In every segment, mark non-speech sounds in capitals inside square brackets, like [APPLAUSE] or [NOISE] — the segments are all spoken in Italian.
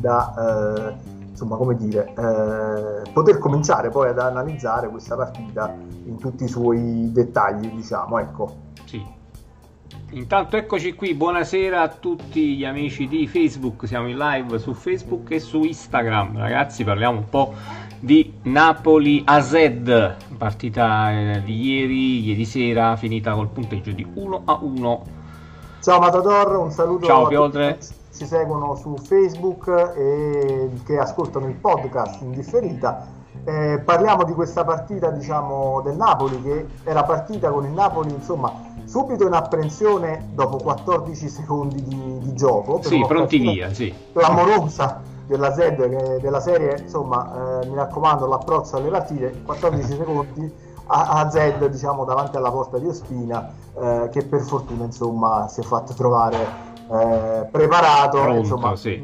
da eh, insomma, come dire, eh, poter cominciare poi ad analizzare questa partita in tutti i suoi dettagli, diciamo, ecco. Sì. Intanto eccoci qui, buonasera a tutti gli amici di Facebook, siamo in live su Facebook e su Instagram, ragazzi parliamo un po' di Napoli AZ, partita eh, di ieri, ieri sera, finita col punteggio di 1 a 1. Ciao Matador, un saluto Ciao Piotre. tutti ci seguono su Facebook e che ascoltano il podcast in differita. Eh, parliamo di questa partita diciamo, del Napoli che era partita con il Napoli insomma subito in apprensione dopo 14 secondi di, di gioco Sì, pronti via, sì. clamorosa della, Z, della serie insomma eh, mi raccomando l'approccio alle partite 14 secondi a, a Z diciamo davanti alla porta di Ospina eh, che per fortuna insomma si è fatto trovare eh, preparato Pronto, insomma sì.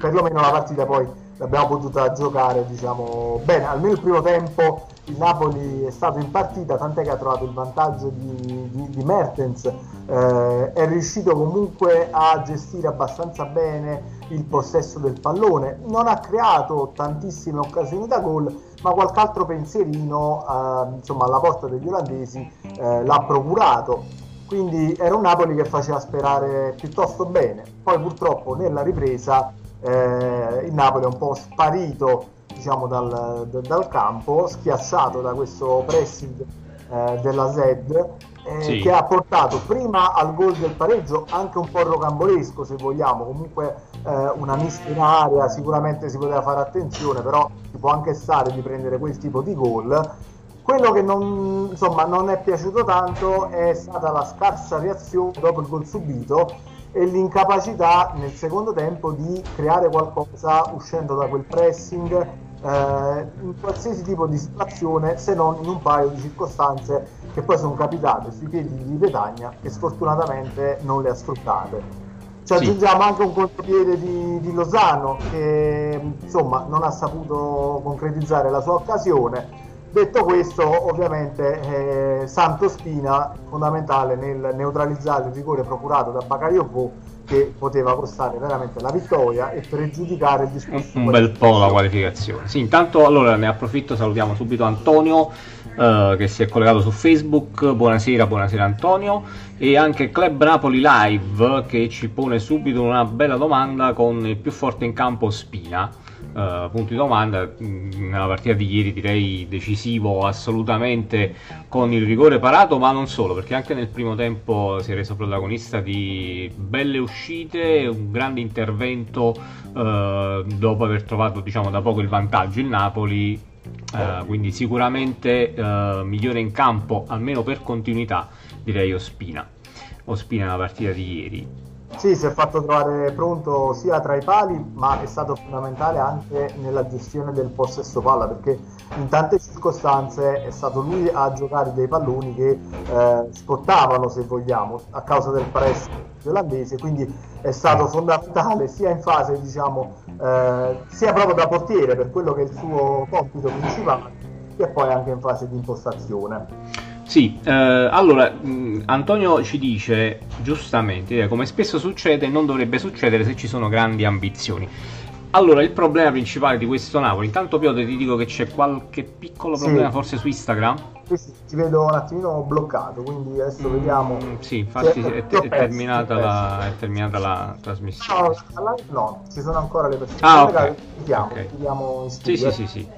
perlomeno la partita poi l'abbiamo potuta giocare diciamo bene. Almeno il primo tempo il Napoli è stato in partita tant'è che ha trovato il vantaggio di, di, di Mertens. Eh, è riuscito comunque a gestire abbastanza bene il possesso del pallone. Non ha creato tantissime occasioni da gol ma qualche altro pensierino eh, insomma alla porta degli olandesi eh, l'ha procurato quindi era un Napoli che faceva sperare piuttosto bene. Poi purtroppo nella ripresa eh, il Napoli è un po' sparito diciamo, dal, dal campo, schiacciato da questo pressing eh, della Zed eh, Sì. che ha portato prima al gol del pareggio anche un po' rocambolesco se vogliamo, comunque eh, una mischia in area, sicuramente si poteva fare attenzione, però si può anche stare di prendere quel tipo di gol. Quello che non, insomma, non è piaciuto tanto è stata la scarsa reazione dopo il gol subito e l'incapacità nel secondo tempo di creare qualcosa uscendo da quel pressing eh, in qualsiasi tipo di situazione se non in un paio di circostanze che poi sono capitate sui piedi di Petagna e sfortunatamente non le ha sfruttate. Ci Sì. aggiungiamo anche un contropiede di, di Lozano che insomma non ha saputo concretizzare la sua occasione. Detto questo, ovviamente eh, Santo Spina fondamentale nel neutralizzare il rigore procurato da Bakayoko che poteva costare veramente la vittoria e pregiudicare il Un, discorso. un bel po' la qualificazione. Sì, intanto allora ne approfitto, salutiamo subito Antonio eh, che si è collegato su Facebook. Buonasera, buonasera Antonio. E anche Club Napoli Live che ci pone subito una bella domanda con il più forte in campo Spina. Eh, di domanda mh, nella partita di ieri direi decisivo assolutamente con il rigore parato ma non solo perché anche nel primo tempo si è reso protagonista di belle uscite un grande intervento eh, dopo aver trovato diciamo da poco il vantaggio il Napoli eh, quindi sicuramente eh, migliore in campo almeno per continuità direi Ospina. Ospina nella partita di ieri Sì, si è fatto trovare pronto sia tra i pali, ma è stato fondamentale anche nella gestione del possesso palla, perché in tante circostanze è stato lui a giocare dei palloni che eh, scottavano, se vogliamo, a causa del press olandese, quindi è stato fondamentale sia in fase, diciamo, eh, sia proprio da portiere per quello che è il suo compito principale, che poi anche in fase di impostazione. Sì, eh, allora mh, Antonio ci dice giustamente, eh, come spesso succede, non dovrebbe succedere se ci sono grandi ambizioni. Allora, il problema principale di questo Napoli, intanto Piotr ti dico che c'è qualche piccolo Sì. problema forse su Instagram. Sì, sì, ti vedo un attimino bloccato, quindi adesso vediamo. Mm, sì, infatti Sì, è, è terminata la, è terminata la trasmissione. No, no, ci sono ancora le persone Ah, ok. collegate, chiudiamo, Ok. chiudiamo in Sì, studio. sì, sì, sì.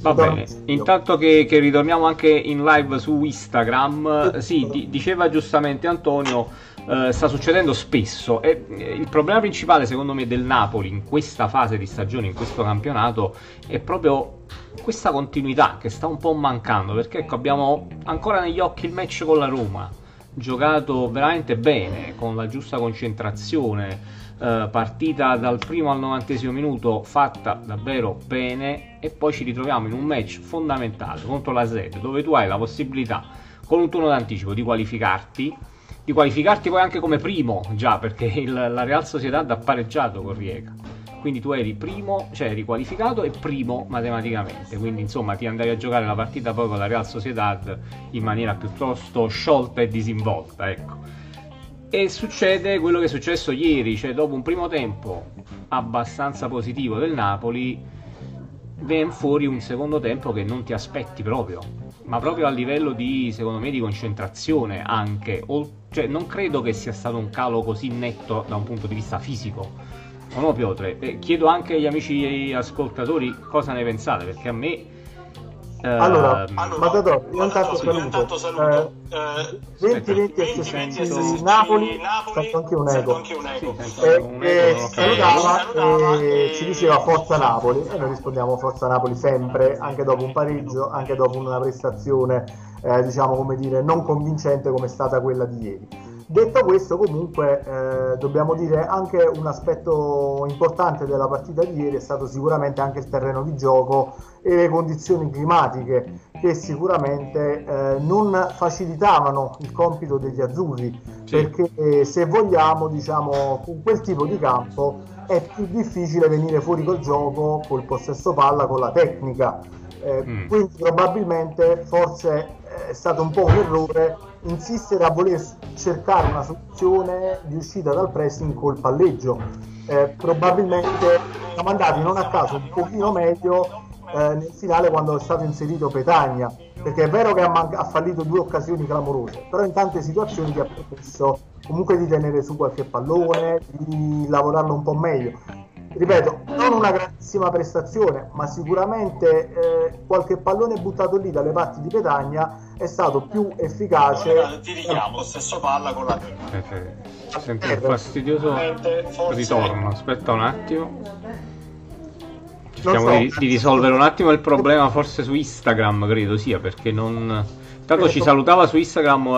Va bene, intanto che, che ritorniamo anche in live su Instagram, sì, di- diceva giustamente Antonio, eh, sta succedendo spesso e eh, il problema principale secondo me del Napoli in questa fase di stagione, in questo campionato, è proprio questa continuità che sta un po' mancando, perché ecco abbiamo ancora negli occhi il match con la Roma, giocato veramente bene, con la giusta concentrazione, eh, partita dal primo al novantesimo minuto fatta davvero bene e poi ci ritroviamo in un match fondamentale contro la Z dove tu hai la possibilità con un turno d'anticipo di qualificarti. Di qualificarti poi anche come primo già perché il- la Real Sociedad ha pareggiato con Riega quindi tu eri primo, cioè eri qualificato e primo matematicamente, quindi insomma ti andavi a giocare la partita poi con la Real Sociedad in maniera piuttosto sciolta e disinvolta, ecco. E succede quello che è successo ieri, cioè dopo un primo tempo abbastanza positivo del Napoli, viene fuori un secondo tempo che non ti aspetti proprio, ma proprio a livello di, secondo me, di concentrazione anche. Cioè, non credo che sia stato un calo così netto da un punto di vista fisico. O no, Piotre? Chiedo anche agli amici ascoltatori cosa ne pensate, perché a me eh, allora, allora Matador, io intanto saluto, intanto saluto. Eh, 20-20 assistenti Napoli, fatto anche un ego, e, salutava e ci diceva Forza Napoli e noi rispondiamo Forza Napoli sempre, anche dopo un pareggio, anche dopo una prestazione eh, diciamo come dire non convincente come è stata quella di ieri. Detto questo, comunque, eh, dobbiamo dire anche un aspetto importante della partita di ieri è stato sicuramente anche il terreno di gioco e le condizioni climatiche che sicuramente eh, non facilitavano il compito degli azzurri, sì. perché eh, se vogliamo, diciamo, con quel tipo di campo è più difficile venire fuori col gioco, col possesso palla, con la tecnica. Eh, mm. Quindi probabilmente forse è stato un po' un errore insistere a voler cercare una soluzione di uscita dal pressing col palleggio. Eh, probabilmente siamo andati non a caso un pochino meglio eh, nel finale quando è stato inserito Petagna, perché è vero che ha, man- ha, fallito due occasioni clamorose, però in tante situazioni ti ha permesso comunque di tenere su qualche pallone, di lavorarlo un po' meglio ripeto, non una grandissima prestazione, ma sicuramente eh, qualche pallone buttato lì dalle parti di Petagna è stato più efficace. Allora, ti richiamo, stesso palla con la terra. Senti un fastidioso ritorno, aspetta un attimo. Cerchiamo so. di, di risolvere un attimo il problema, forse su Instagram credo sia, perché non Intanto ci salutava su Instagram uh,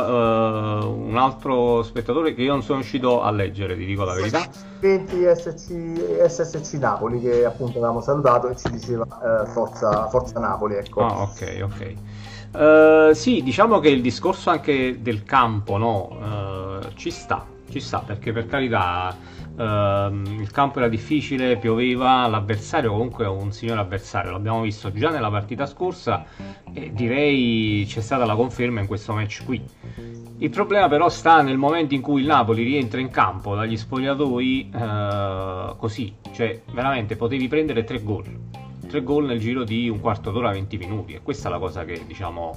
un altro spettatore che io non sono riuscito a leggere, ti dico la verità. 20 SC, SSC Napoli che appunto avevamo salutato e ci diceva uh, forza, forza, Napoli. Ecco. Ah, ok, ok. Uh, sì, diciamo che il discorso anche del campo no, ci sta, ci sta perché per carità Uh, il campo era difficile, pioveva, l'avversario comunque è un signor avversario, l'abbiamo visto già nella partita scorsa e direi c'è stata la conferma in questo match qui. Il problema però sta nel momento in cui il Napoli rientra in campo dagli spogliatoi uh, così, cioè veramente potevi prendere tre gol, tre gol nel giro di un quarto d'ora, 20 minuti e questa è la cosa che diciamo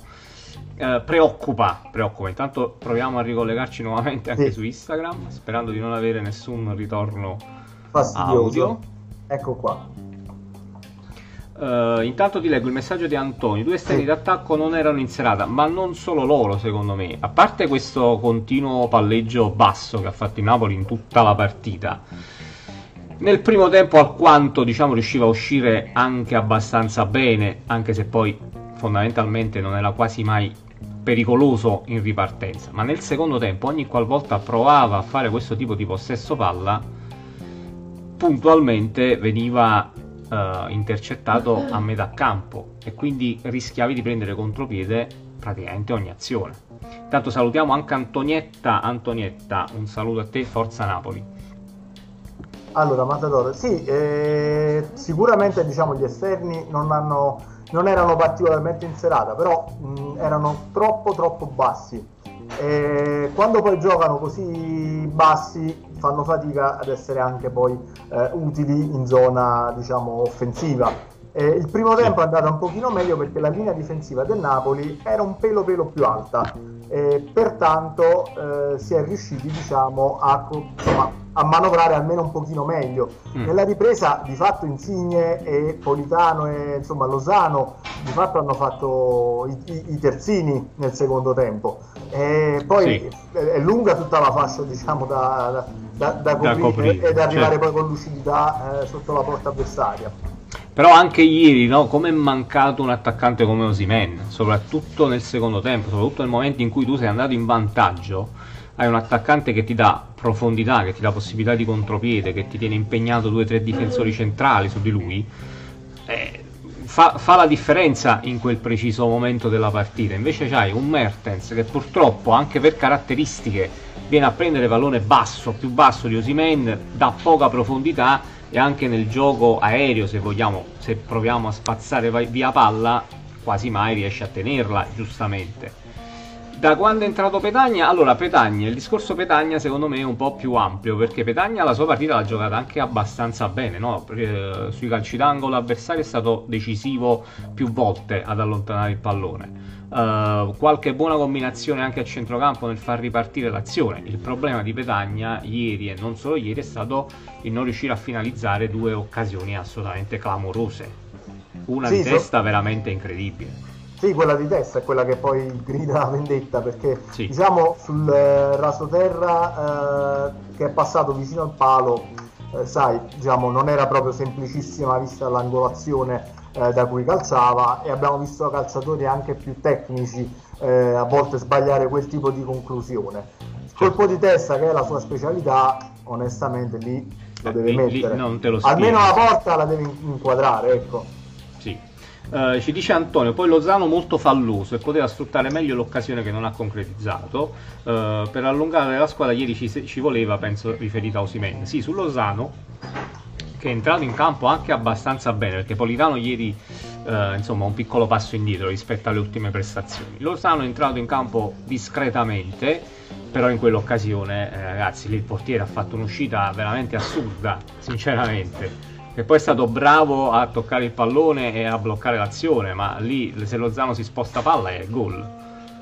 eh, preoccupa, preoccupa. Intanto proviamo a ricollegarci nuovamente anche sì. su Instagram, sperando di non avere nessun ritorno Fastidioso. audio. Ecco qua. Uh, intanto ti leggo il messaggio di Antonio. Due esterni sì. d'attacco non erano in serata, ma non solo loro, secondo me. A parte questo continuo palleggio basso che ha fatto il Napoli in tutta la partita. Nel primo tempo alquanto diciamo riusciva a uscire anche abbastanza bene, anche se poi fondamentalmente non era quasi mai pericoloso in ripartenza, ma nel secondo tempo ogni qualvolta provava a fare questo tipo di possesso palla, puntualmente veniva uh, intercettato a metà campo e quindi rischiavi di prendere contropiede praticamente ogni azione. Intanto salutiamo anche Antonietta, Antonietta, un saluto a te, Forza Napoli. Allora, Matador, sì, eh, sicuramente diciamo, gli esterni non hanno non erano particolarmente in serata, però mh, erano troppo troppo bassi. E quando poi giocano così bassi fanno fatica ad essere anche poi eh, utili in zona diciamo offensiva. Eh, il primo tempo è andato un pochino meglio perché la linea difensiva del Napoli era un pelo pelo più alta e pertanto eh, si è riusciti diciamo, a, insomma, a, manovrare almeno un pochino meglio. Mm. Nella ripresa di fatto Insigne e Politano e insomma, Lozano di fatto hanno fatto i, i, i terzini nel secondo tempo. E poi sì. è, è, lunga tutta la fascia diciamo, da, da, da, coprire, da coprire ed arrivare certo. poi con lucidità eh, sotto la porta avversaria. Però anche ieri, no, come è mancato un attaccante come Osimen, soprattutto nel secondo tempo, soprattutto nel momento in cui tu sei andato in vantaggio, hai un attaccante che ti dà profondità, che ti dà possibilità di contropiede, che ti tiene impegnato due o tre difensori centrali su di lui, eh, fa, fa, la differenza in quel preciso momento della partita. Invece c'hai un Mertens che purtroppo, anche per caratteristiche, viene a prendere pallone basso, più basso di Osimen, dà poca profondità e anche nel gioco aereo se vogliamo se proviamo a spazzare via palla quasi mai riesce a tenerla giustamente Da quando è entrato Petagna? Allora, Petagna, il discorso Petagna secondo me è un po' più ampio perché Petagna la sua partita l'ha giocata anche abbastanza bene, no? Eh, sui calci d'angolo l'avversario è stato decisivo più volte ad allontanare il pallone. Uh, qualche buona combinazione anche a centrocampo nel far ripartire l'azione. Il problema di Petagna ieri e non solo ieri è stato il non riuscire a finalizzare due occasioni assolutamente clamorose. Una sì, di testa so... veramente incredibile. Sì, quella di testa è quella che poi grida la vendetta perché sì. diciamo sul eh, rasoterra eh, che è passato vicino al palo, eh, sai, diciamo, non era proprio semplicissima vista l'angolazione eh, da cui calciava e abbiamo visto calciatori anche più tecnici eh, a volte sbagliare quel tipo di conclusione. Colpo di testa che è la sua specialità, onestamente lì lo deve lì, mettere. Lì Almeno la porta la deve inquadrare, ecco. Sì. Uh, ci dice Antonio, poi Lozano molto falloso e poteva sfruttare meglio l'occasione che non ha concretizzato. Uh, per allungare la squadra ieri ci, ci voleva, penso, riferita a Osimen. Sì, su Lozano che è entrato in campo anche abbastanza bene, perché Politano ieri eh, insomma un piccolo passo indietro rispetto alle ultime prestazioni. Lozano è entrato in campo discretamente, però in quell'occasione, eh, ragazzi, lì il portiere ha fatto un'uscita veramente assurda, sinceramente. E poi è stato bravo a toccare il pallone e a bloccare l'azione, ma lì se Lozano si sposta palla è gol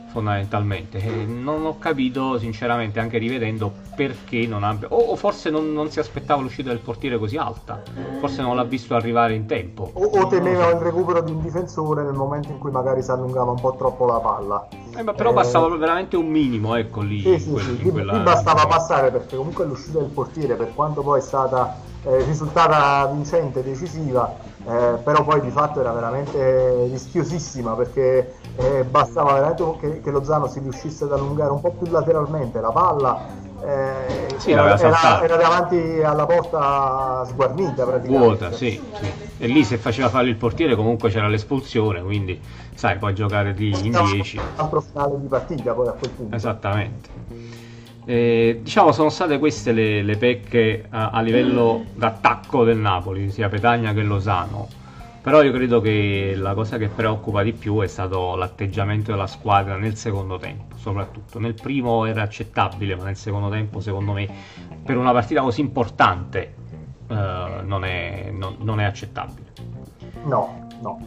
fondamentalmente. E non ho capito, sinceramente, anche rivedendo, perché non abbia. O, forse non, non, si aspettava l'uscita del portiere così alta, forse non l'ha visto arrivare in tempo. O, o temeva il recupero di un difensore nel momento in cui magari si allungava un po' troppo la palla. Eh, però eh... bastava veramente un minimo, ecco lì. Sì, sì, quel, sì. Quella... lì bastava passare perché comunque l'uscita del portiere, per quanto poi è stata eh, risultata vincente, decisiva, eh, però poi di fatto era veramente rischiosissima perché eh, bastava veramente che, che Lozano si riuscisse ad allungare un po' più lateralmente la palla eh, sì, era, era, davanti alla porta sguarnita praticamente. Vuota sì, sì, e lì se faceva fare il portiere comunque c'era l'espulsione quindi sai puoi giocare di, in 10 altro finale di partita poi a quel punto. Esattamente eh, diciamo sono state queste le, le pecche a, a livello d'attacco del Napoli sia Petagna che Lozano però io credo che la cosa che preoccupa di più è stato l'atteggiamento della squadra nel secondo tempo, soprattutto. Nel primo era accettabile, ma nel secondo tempo, secondo me, per una partita così importante eh, non, è, non, non è accettabile. No, no.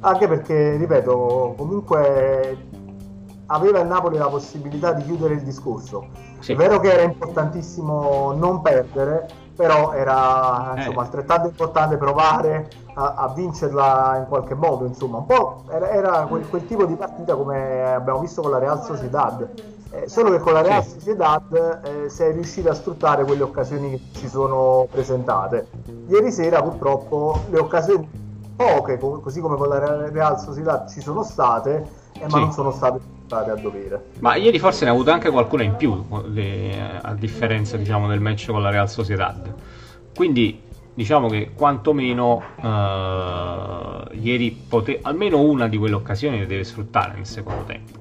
Anche perché, ripeto, comunque aveva il Napoli la possibilità di chiudere il discorso. Sì. È vero che era importantissimo non perdere, però era insomma, eh. altrettanto importante provare a, a, vincerla in qualche modo, insomma, un po' era, era quel, quel, tipo di partita come abbiamo visto con la Real Sociedad, eh, solo che con la Real Sociedad eh, è riuscito a sfruttare quelle occasioni che si sono presentate. Ieri sera purtroppo le occasioni poche, così come con la Real Sociedad ci sono state, eh, ma sì. non sono state a dovere. Ma ieri forse ne ha avuto anche qualcuna in più, le, a differenza diciamo, del match con la Real Sociedad. Quindi diciamo che quantomeno uh, ieri pote- almeno una di quelle occasioni le deve sfruttare nel secondo tempo,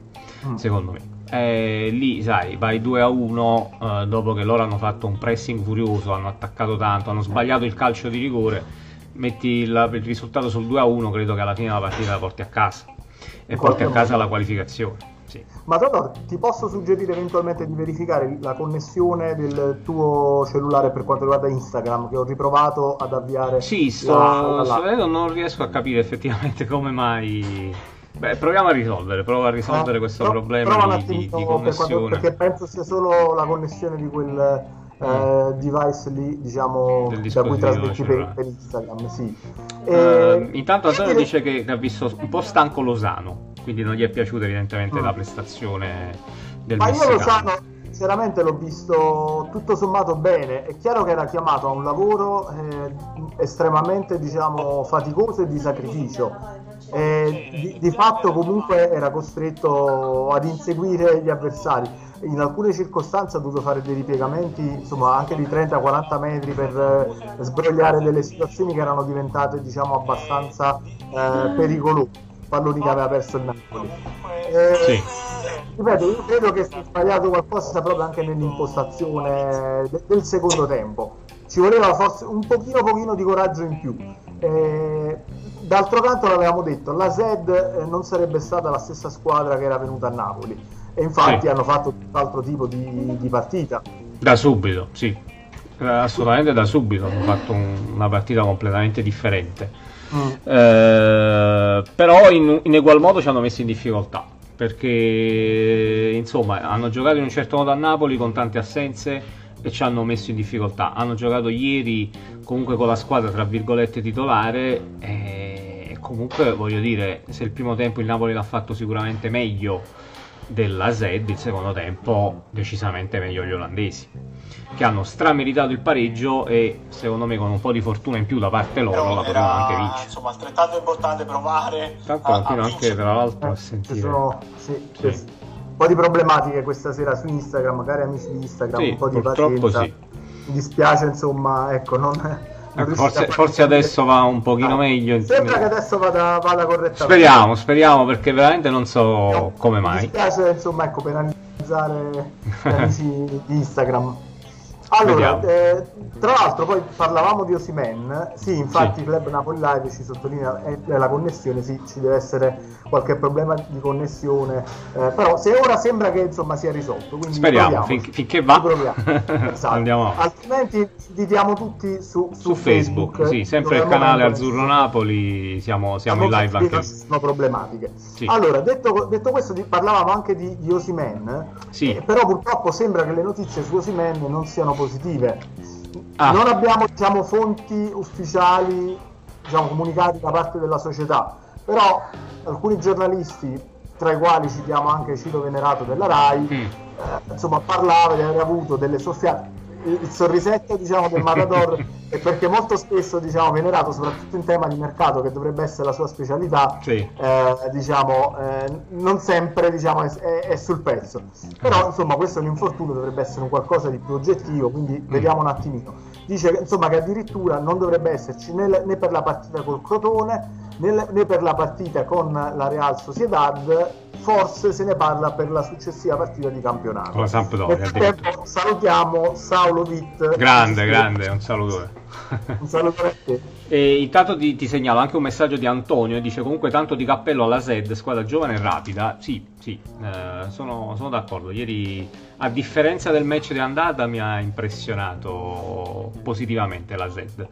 mm. secondo me. E lì, sai, vai 2 a 1 uh, eh, dopo che loro hanno fatto un pressing furioso, hanno attaccato tanto, hanno sbagliato il calcio di rigore, metti il, il risultato sul 2 a 1, credo che alla fine la partita la porti a casa e porti a casa la qualificazione. Sì. Ma Totò, ti posso suggerire eventualmente di verificare la connessione del tuo cellulare per quanto riguarda Instagram, che ho riprovato ad avviare. Sì, sto, la, sto vedendo, non riesco a capire effettivamente come mai. Beh, proviamo a risolvere, provo a risolvere ah, questo pro, problema di, di, di, connessione. Per perché penso sia solo la connessione di quel eh, mm. device lì, diciamo, da cui trasmetti per, per, Instagram. Sì. E, uh, intanto Antonio dice che ha visto un po' stanco Losano quindi non gli è piaciuta evidentemente mm. la prestazione del Ma io lo sanno, sinceramente l'ho visto tutto sommato bene, è chiaro che era chiamato a un lavoro eh, estremamente diciamo, faticoso e di sacrificio. E di, di fatto comunque era costretto ad inseguire gli avversari in alcune circostanze ha dovuto fare dei ripiegamenti insomma anche di 30-40 metri per eh, sbrogliare delle situazioni che erano diventate diciamo abbastanza eh, pericolose palloni che aveva perso il Napoli. Eh, sì. Ripeto, io credo che sia sbagliato qualcosa proprio anche nell'impostazione de- del secondo tempo. Ci voleva forse un pochino, pochino di coraggio in più. Eh, d'altro canto l'avevamo detto, la SED eh, non sarebbe stata la stessa squadra che era venuta a Napoli. e infatti sì. hanno fatto tutt'altro tipo di, di, partita. Da subito, sì, eh, assolutamente da subito hanno fatto un, una partita completamente differente. Mm. Eh, però in, in egual modo ci hanno messo in difficoltà perché insomma hanno giocato in un certo modo a Napoli con tante assenze e ci hanno messo in difficoltà. Hanno giocato ieri comunque con la squadra tra virgolette titolare e comunque voglio dire se il primo tempo il Napoli l'ha fatto sicuramente meglio della Zed, il secondo tempo decisamente meglio gli olandesi che hanno strameritato il pareggio e secondo me con un po' di fortuna in più da parte loro Però la potevano anche vincere. Insomma, altrettanto importante provare. Tanto continuo anche tra l'altro a sentire. Sono, sì, sì. Un po' di problematiche questa sera su Instagram, magari amici di Instagram, sì, un po' di pazienza. Sì. Mi dispiace, insomma, ecco, non Ecco, forse, forse, adesso va un pochino ah, meglio. Sembra che adesso vada, vada correttamente. Speriamo, speriamo perché veramente non so no, come mai. Mi dispiace insomma ecco, penalizzare di Instagram. Allora, eh, tra l'altro poi parlavamo di Osimen, sì infatti sì. Club Napoli Live ci sottolinea eh, la connessione, sì ci deve essere qualche problema di connessione, eh, però se ora sembra che insomma sia risolto. Speriamo, fin- finché va [LAUGHS] esatto. andiamo Altrimenti ci diamo tutti su, su, su Facebook, Facebook, sì, sempre il canale Azzurro Napoli, siamo, siamo in live anche. Sono problematiche. Sì. Allora, detto, detto questo, di, parlavamo anche di, di Osimen, sì. eh, però purtroppo sembra che le notizie su Osimen non siano positive. Ah. Non abbiamo diciamo, fonti ufficiali diciamo, comunicati da parte della società, però alcuni giornalisti, tra i quali citiamo anche Ciro Venerato della RAI, mm. eh, insomma, parlava di aver avuto delle soffiate il sorrisetto diciamo, del Matador è [LAUGHS] perché molto spesso diciamo, venerato soprattutto in tema di mercato che dovrebbe essere la sua specialità sì. eh, diciamo, eh, non sempre diciamo, è, è, sul pezzo però insomma questo è un infortunio dovrebbe essere un qualcosa di più oggettivo quindi mm. vediamo un attimino dice insomma, che addirittura non dovrebbe esserci né, né per la partita col Crotone né, né per la partita con la Real Sociedad forse se ne parla per la successiva partita di campionato. Con la Sampdoria. Salutiamo Saulo Witt. Grande, grande, un saluto. un saluto a te. E intanto ti, ti, segnalo anche un messaggio di Antonio, dice comunque tanto di cappello alla SED, squadra giovane e rapida. Sì, sì, eh, sono, sono, d'accordo. Ieri, a differenza del match di andata, mi ha impressionato positivamente la SED.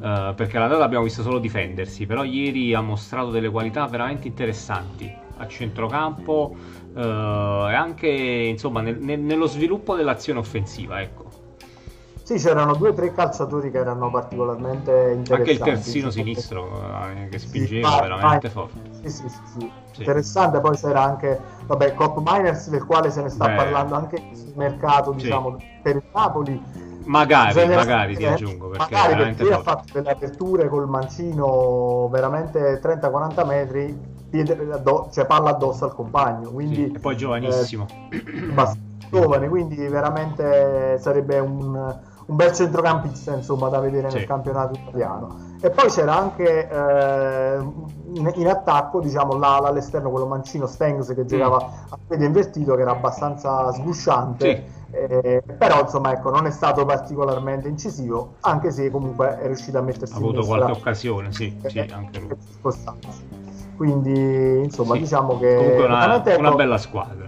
Uh, perché l'andata abbiamo visto solo difendersi, però ieri ha mostrato delle qualità veramente interessanti a centrocampo uh, e anche insomma nel, nello sviluppo dell'azione offensiva. Ecco. Sì, c'erano due o tre calciatori che erano particolarmente interessanti. Anche il terzino sinistro eh, che spingeva sì, veramente vai. forte. Sì, sì, sì, sì, Interessante, poi c'era anche, vabbè, Cop Miners del quale se ne sta Beh. parlando anche sul mercato, diciamo, per il Napoli Magari, magari ti aggiungo perché, magari perché lui ha fatto delle aperture col mancino veramente 30-40 metri, cioè palla addosso al compagno. Quindi, sì, e poi giovanissimo. Eh, giovane, quindi veramente sarebbe un, un bel centrocampista insomma, da vedere sì. nel campionato italiano. E poi c'era anche eh, in, in, attacco diciamo, l'ala all'esterno, quello mancino Stengs che giocava mm. a piede invertito, che era abbastanza sgusciante. Sì eh, però insomma ecco non è stato particolarmente incisivo anche se comunque è riuscito a mettersi ha avuto qualche occasione sì, sì anche lui quindi insomma sì. diciamo che comunque una, una bella squadra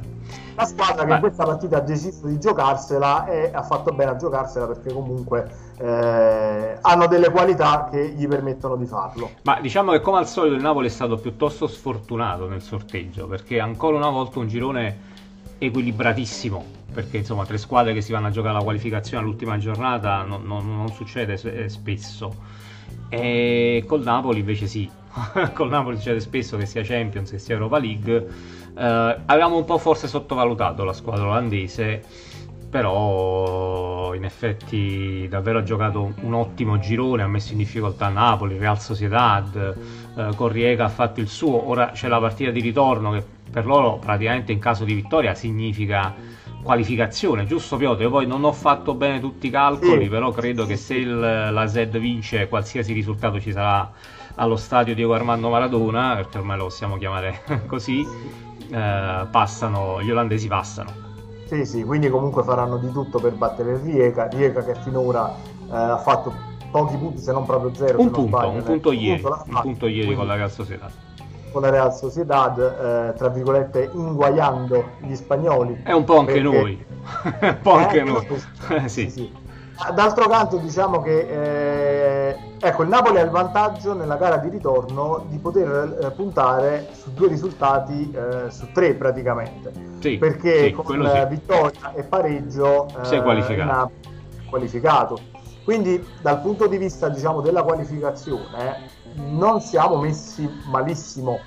la squadra che in questa partita ha deciso di giocarsela e ha fatto bene a giocarsela perché comunque eh, hanno delle qualità che gli permettono di farlo. Ma diciamo che come al solito il Napoli è stato piuttosto sfortunato nel sorteggio perché ancora una volta un girone equilibratissimo perché insomma tre squadre che si vanno a giocare la qualificazione all'ultima giornata non, non, non succede eh, spesso. E col Napoli invece sì. [LAUGHS] Col Napoli succede spesso che sia Champions che sia Europa League eh, avevamo un po' forse sottovalutato la squadra olandese però in effetti davvero ha giocato un ottimo girone, ha messo in difficoltà Napoli, Real Sociedad, eh, Corriega ha fatto il suo, ora c'è la partita di ritorno che per loro praticamente in caso di vittoria significa qualificazione, giusto Piotr? Io poi non ho fatto bene tutti i calcoli, sì. però credo che se il, la Z vince qualsiasi risultato ci sarà allo stadio Diego Armando Maradona, perché ormai lo possiamo chiamare [LAUGHS] così, eh, passano, gli olandesi passano. Sì, sì, quindi comunque faranno di tutto per battere il Rijeka, Rijeka che finora eh, ha fatto pochi punti se non proprio zero. Un punto, sbaglio, un punto ieri, un punto ieri quindi... con la Real Società. con la Real Sociedad, eh, tra virgolette, inguaiando gli spagnoli. È un po' anche perché... noi. [LAUGHS] un po' anche eh, noi. sì. sì, [LAUGHS] sì. D'altro canto diciamo che eh, ecco, il Napoli ha il vantaggio nella gara di ritorno di poter eh, puntare su due risultati eh, su tre praticamente. Sì, perché sì, con sì. vittoria e pareggio si è qualificato. qualificato. Quindi dal punto di vista diciamo, della qualificazione non siamo messi malissimo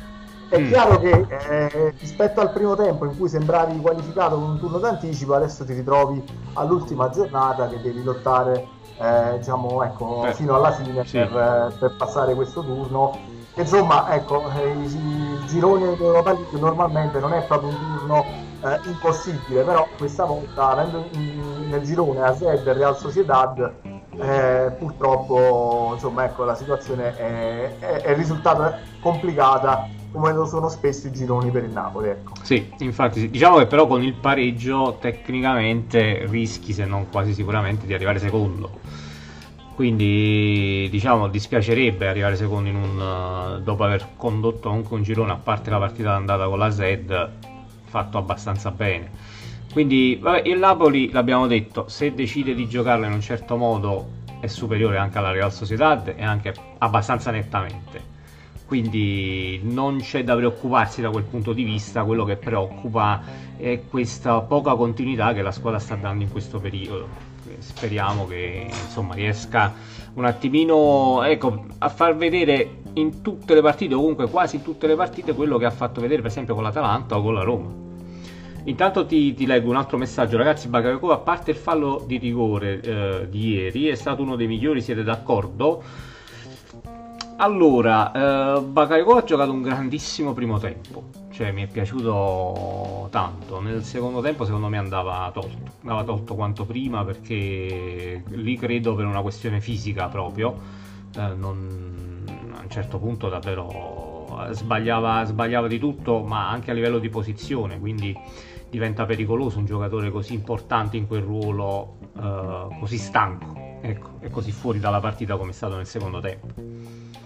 è mm. chiaro che eh, rispetto al primo tempo in cui sembravi qualificato con un turno d'anticipo, adesso ti ritrovi all'ultima giornata che devi lottare eh, diciamo, ecco, eh, fino alla fine sì. per, eh, per, passare questo turno. Insomma, ecco, eh, i, i gironi dell'Europa League normalmente non è proprio un turno eh, impossibile, però questa volta avendo in, nel girone AZ e Real Sociedad eh, purtroppo insomma, ecco, la situazione è, è, è risultata complicata come lo sono spesso i gironi per il Napoli. Ecco. Sì, infatti diciamo che però con il pareggio tecnicamente rischi, se non quasi sicuramente, di arrivare secondo. Quindi diciamo dispiacerebbe arrivare secondo in un, dopo aver condotto comunque un girone, a parte la partita d'andata con la Z, fatto abbastanza bene. Quindi vabbè, il Napoli l'abbiamo detto, se decide di giocarlo in un certo modo è superiore anche alla Real Sociedad e anche abbastanza nettamente quindi non c'è da preoccuparsi da quel punto di vista, quello che preoccupa è questa poca continuità che la squadra sta dando in questo periodo. Speriamo che insomma, riesca un attimino ecco, a far vedere in tutte le partite, o comunque quasi in tutte le partite, quello che ha fatto vedere per esempio con l'Atalanta o con la Roma. Intanto ti, ti leggo un altro messaggio, ragazzi. Bakayoko, a parte il fallo di rigore eh, di ieri, è stato uno dei migliori, siete d'accordo? Allora, eh, Bakayoko ha giocato un grandissimo primo tempo, cioè mi è piaciuto tanto. Nel secondo tempo secondo me andava tolto, andava tolto quanto prima perché lì credo per una questione fisica proprio, eh, non, a un certo punto davvero sbagliava, sbagliava di tutto, ma anche a livello di posizione, quindi diventa pericoloso un giocatore così importante in quel ruolo, eh, così stanco, ecco, e così fuori dalla partita come è stato nel secondo tempo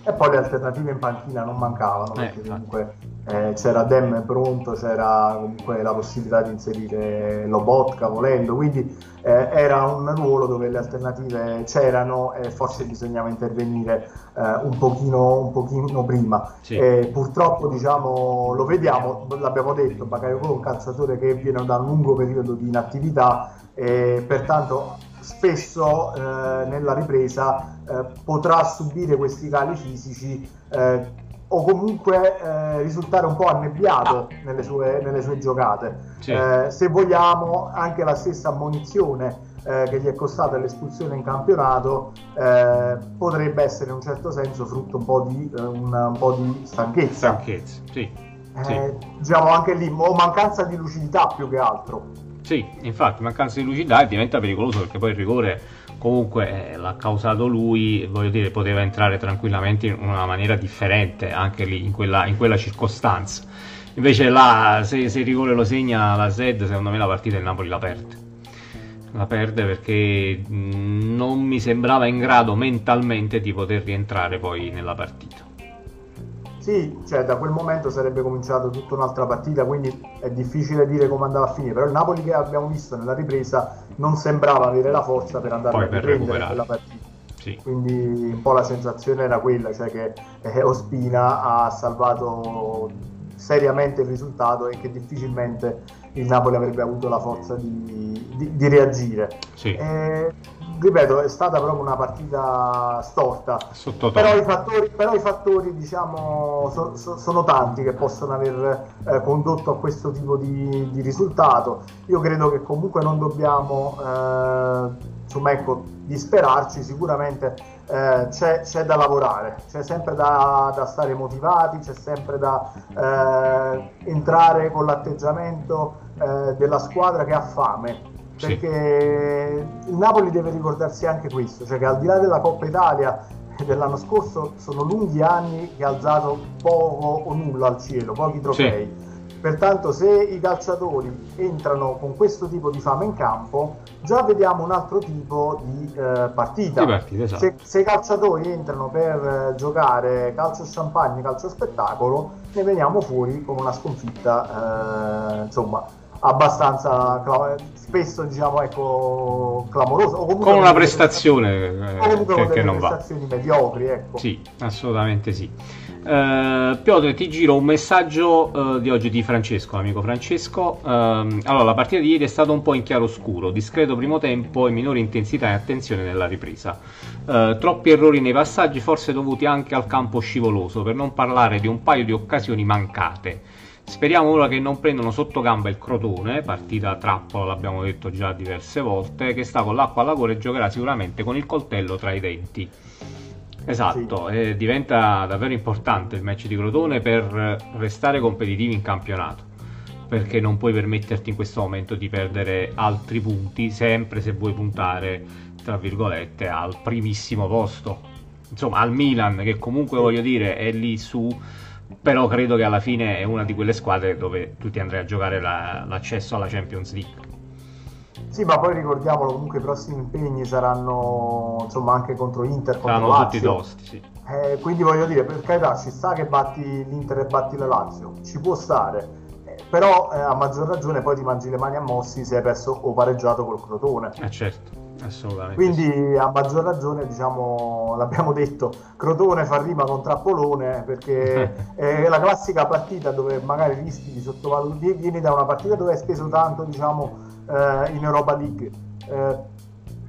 e poi le alternative in panchina non mancavano eh, perché comunque eh, c'era Dem pronto, c'era comunque la possibilità di inserire Lobotka volendo, quindi eh, era un ruolo dove le alternative c'erano e forse bisognava intervenire eh, un pochino, un, pochino, prima. Sì. purtroppo diciamo, lo vediamo, l'abbiamo detto, Bakayoko è un calciatore che viene da un lungo periodo di inattività e pertanto spesso eh, nella ripresa eh, potrà subire questi cali fisici eh, o comunque eh, risultare un po' annebbiato nelle sue, nelle sue giocate. Sì. Eh, se vogliamo, anche la stessa ammonizione eh, che gli è costata l'espulsione in campionato potrebbe essere in un certo senso frutto un po' di, un, un po di stanchezza. Stanchezza, sì. sì. Diciamo anche lì, o mancanza di lucidità più che altro. Sì, infatti, mancanza di lucidità diventa pericoloso perché poi il rigore comunque eh, l'ha causato lui, voglio dire, poteva entrare tranquillamente in una maniera differente anche lì, in quella, in quella circostanza. Invece là, se, se, il rigore lo segna la Zed, secondo me la partita il Napoli la perde. La perde perché non mi sembrava in grado mentalmente di poter rientrare poi nella partita. Sì, cioè da quel momento sarebbe cominciato tutta un'altra partita, quindi è difficile dire come andava a finire, però il Napoli che abbiamo visto nella ripresa non sembrava avere la forza per andare Poi a riprendere quella partita. Sì. Quindi un po' la sensazione era quella, cioè che eh, Ospina ha salvato seriamente il risultato e che difficilmente il Napoli avrebbe avuto la forza di, di, di reagire. Sì. Eh, ripeto, è stata proprio una partita storta. Però i, fattori, però i fattori, diciamo, so, so, sono tanti che possono aver eh, condotto a questo tipo di, di, risultato. Io credo che comunque non dobbiamo eh, insomma, ecco, disperarci, sicuramente eh, c'è, c'è, da lavorare, c'è sempre da, da, stare motivati, c'è sempre da eh, entrare con l'atteggiamento eh, della squadra che ha fame perché sì. il Napoli deve ricordarsi anche questo, cioè che al di là della Coppa Italia dell'anno scorso sono lunghi anni che ha alzato poco o nulla al cielo, pochi trofei. Sì. Pertanto se i calciatori entrano con questo tipo di fame in campo, già vediamo un altro tipo di eh, partita. Di partita esatto. se, se, i calciatori entrano per eh, giocare calcio champagne, calcio spettacolo, ne veniamo fuori con una sconfitta eh, insomma abbastanza spesso diciamo ecco clamorosa o con una prestazione eh, che, che non va prestazioni mediocri ecco sì assolutamente sì Uh, Piotr, ti giro un messaggio uh, di oggi di Francesco, amico Francesco. Uh, allora, la partita di ieri è stata un po' in chiaroscuro, discreto primo tempo e minore intensità e attenzione nella ripresa. Eh, troppi errori nei passaggi, forse dovuti anche al campo scivoloso, per non parlare di un paio di occasioni mancate. Speriamo ora che non prendano sotto gamba il Crotone, partita trappola, l'abbiamo detto già diverse volte, che sta con l'acqua alla gola e giocherà sicuramente con il coltello tra i denti. Esatto, sì. e diventa davvero importante il match di Crotone per restare competitivi in campionato, perché non puoi permetterti in questo momento di perdere altri punti, sempre se vuoi puntare, tra virgolette, al primissimo posto. Insomma, al Milan, che comunque voglio dire è lì su però credo che alla fine è una di quelle squadre dove tu ti andrai a giocare la, l'accesso alla Champions League. Sì, ma poi ricordiamolo, comunque i prossimi impegni saranno insomma anche contro Inter, contro Saranno Lazio. tutti tosti, sì. Eh, quindi voglio dire, per carità, ci sta che batti l'Inter e batti la Lazio, ci può stare, eh, però eh, a maggior ragione poi ti mangi le mani a Mossi se hai perso o pareggiato col Crotone. Eh certo. Assolutamente. Quindi a maggior ragione, diciamo, l'abbiamo detto, Crotone fa rima con Trappolone perché [LAUGHS] è la classica partita dove magari rischi di sottovalutare, vieni da una partita dove hai speso tanto, diciamo, eh, in Europa League. Eh,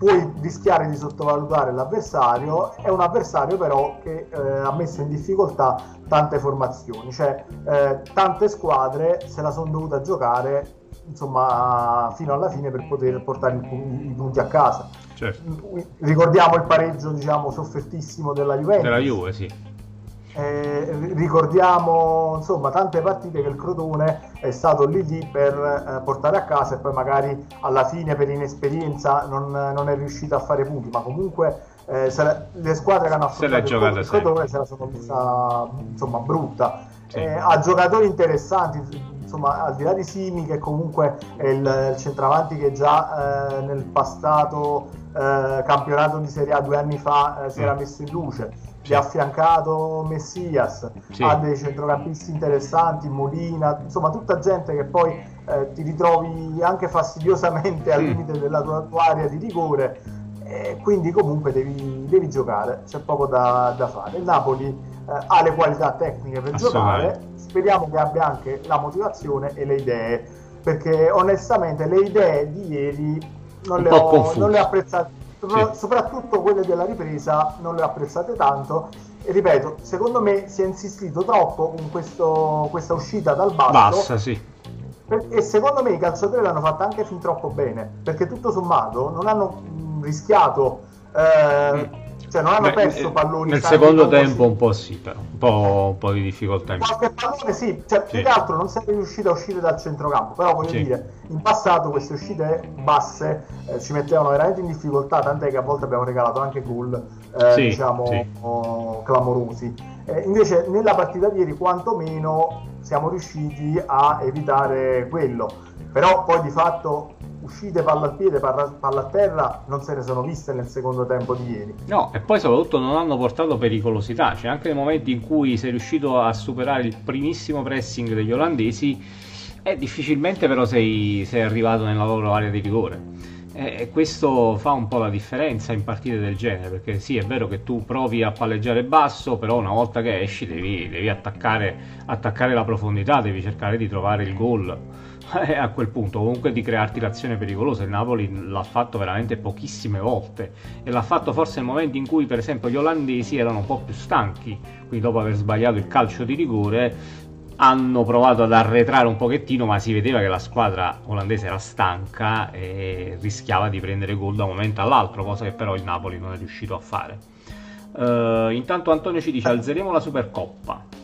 puoi rischiare di sottovalutare l'avversario, è un avversario però che eh, ha messo in difficoltà tante formazioni, cioè eh, tante squadre se la sono dovuta giocare insomma, fino alla fine per poter portare i, punti a casa. Certo. Ricordiamo il pareggio, diciamo, soffertissimo della Juventus. Della Juve, sì. Eh, ricordiamo insomma tante partite che il Crotone è stato lì lì per eh, portare a casa e poi magari alla fine per inesperienza non, non è riuscito a fare punti ma comunque eh, la, le squadre che hanno affrontato il, il Crotone se la sono vista insomma brutta sì. Eh, ha giocatori interessanti insomma, al di là di Simi, che comunque è il, il centravanti che già eh, nel passato eh, campionato di Serie A due anni fa eh, si era messo in luce, sì. ha affiancato Messias, sì. ha dei centrocampisti interessanti, Molina, insomma, tutta gente che poi eh, ti ritrovi anche fastidiosamente al limite della tua, tua area di rigore. E quindi comunque devi, devi giocare, c'è poco da, da fare. Il Napoli eh, ha le qualità tecniche per giocare, speriamo che abbia anche la motivazione e le idee, perché onestamente le idee di ieri non, le ho, non le ho, apprezzate, sì. soprattutto quelle della ripresa non le ho apprezzate tanto. E ripeto, secondo me si è insistito troppo con questo, questa uscita dal basso. Bassa, sì. E secondo me i calciatori l'hanno fatta anche fin troppo bene, perché tutto sommato non hanno rischiato eh, mm cioè non hanno Beh, perso eh, palloni. Nel secondo tempo un po' sì, però un po', un po', di difficoltà. In Qualche pallone sì, cioè, sì. più che altro non sei riuscito a uscire dal centrocampo, però voglio sì. dire, in passato queste uscite basse eh, ci mettevano veramente in difficoltà, tant'è che a volte abbiamo regalato anche gol, eh, sì, diciamo, oh, clamorosi. Eh, invece nella partita di ieri quantomeno siamo riusciti a evitare quello, però poi di fatto uscite palla al piede, palla, a terra, non se ne sono viste nel secondo tempo di ieri. No, e poi soprattutto non hanno portato pericolosità, cioè anche nei momenti in cui sei riuscito a superare il primissimo pressing degli olandesi, eh, difficilmente però sei, sei arrivato nella loro area di rigore. E questo fa un po' la differenza in partite del genere, perché sì, è vero che tu provi a palleggiare basso, però una volta che esci devi, devi attaccare, attaccare la profondità, devi cercare di trovare il gol [LAUGHS] a quel punto comunque di crearti l'azione pericolosa. Il Napoli l'ha fatto veramente pochissime volte e l'ha fatto forse nel momento in cui per esempio gli olandesi erano un po' più stanchi, quindi dopo aver sbagliato il calcio di rigore hanno provato ad arretrare un pochettino, ma si vedeva che la squadra olandese era stanca e rischiava di prendere gol da un momento all'altro, cosa che però il Napoli non è riuscito a fare. Uh, intanto Antonio ci dice alzeremo la Supercoppa.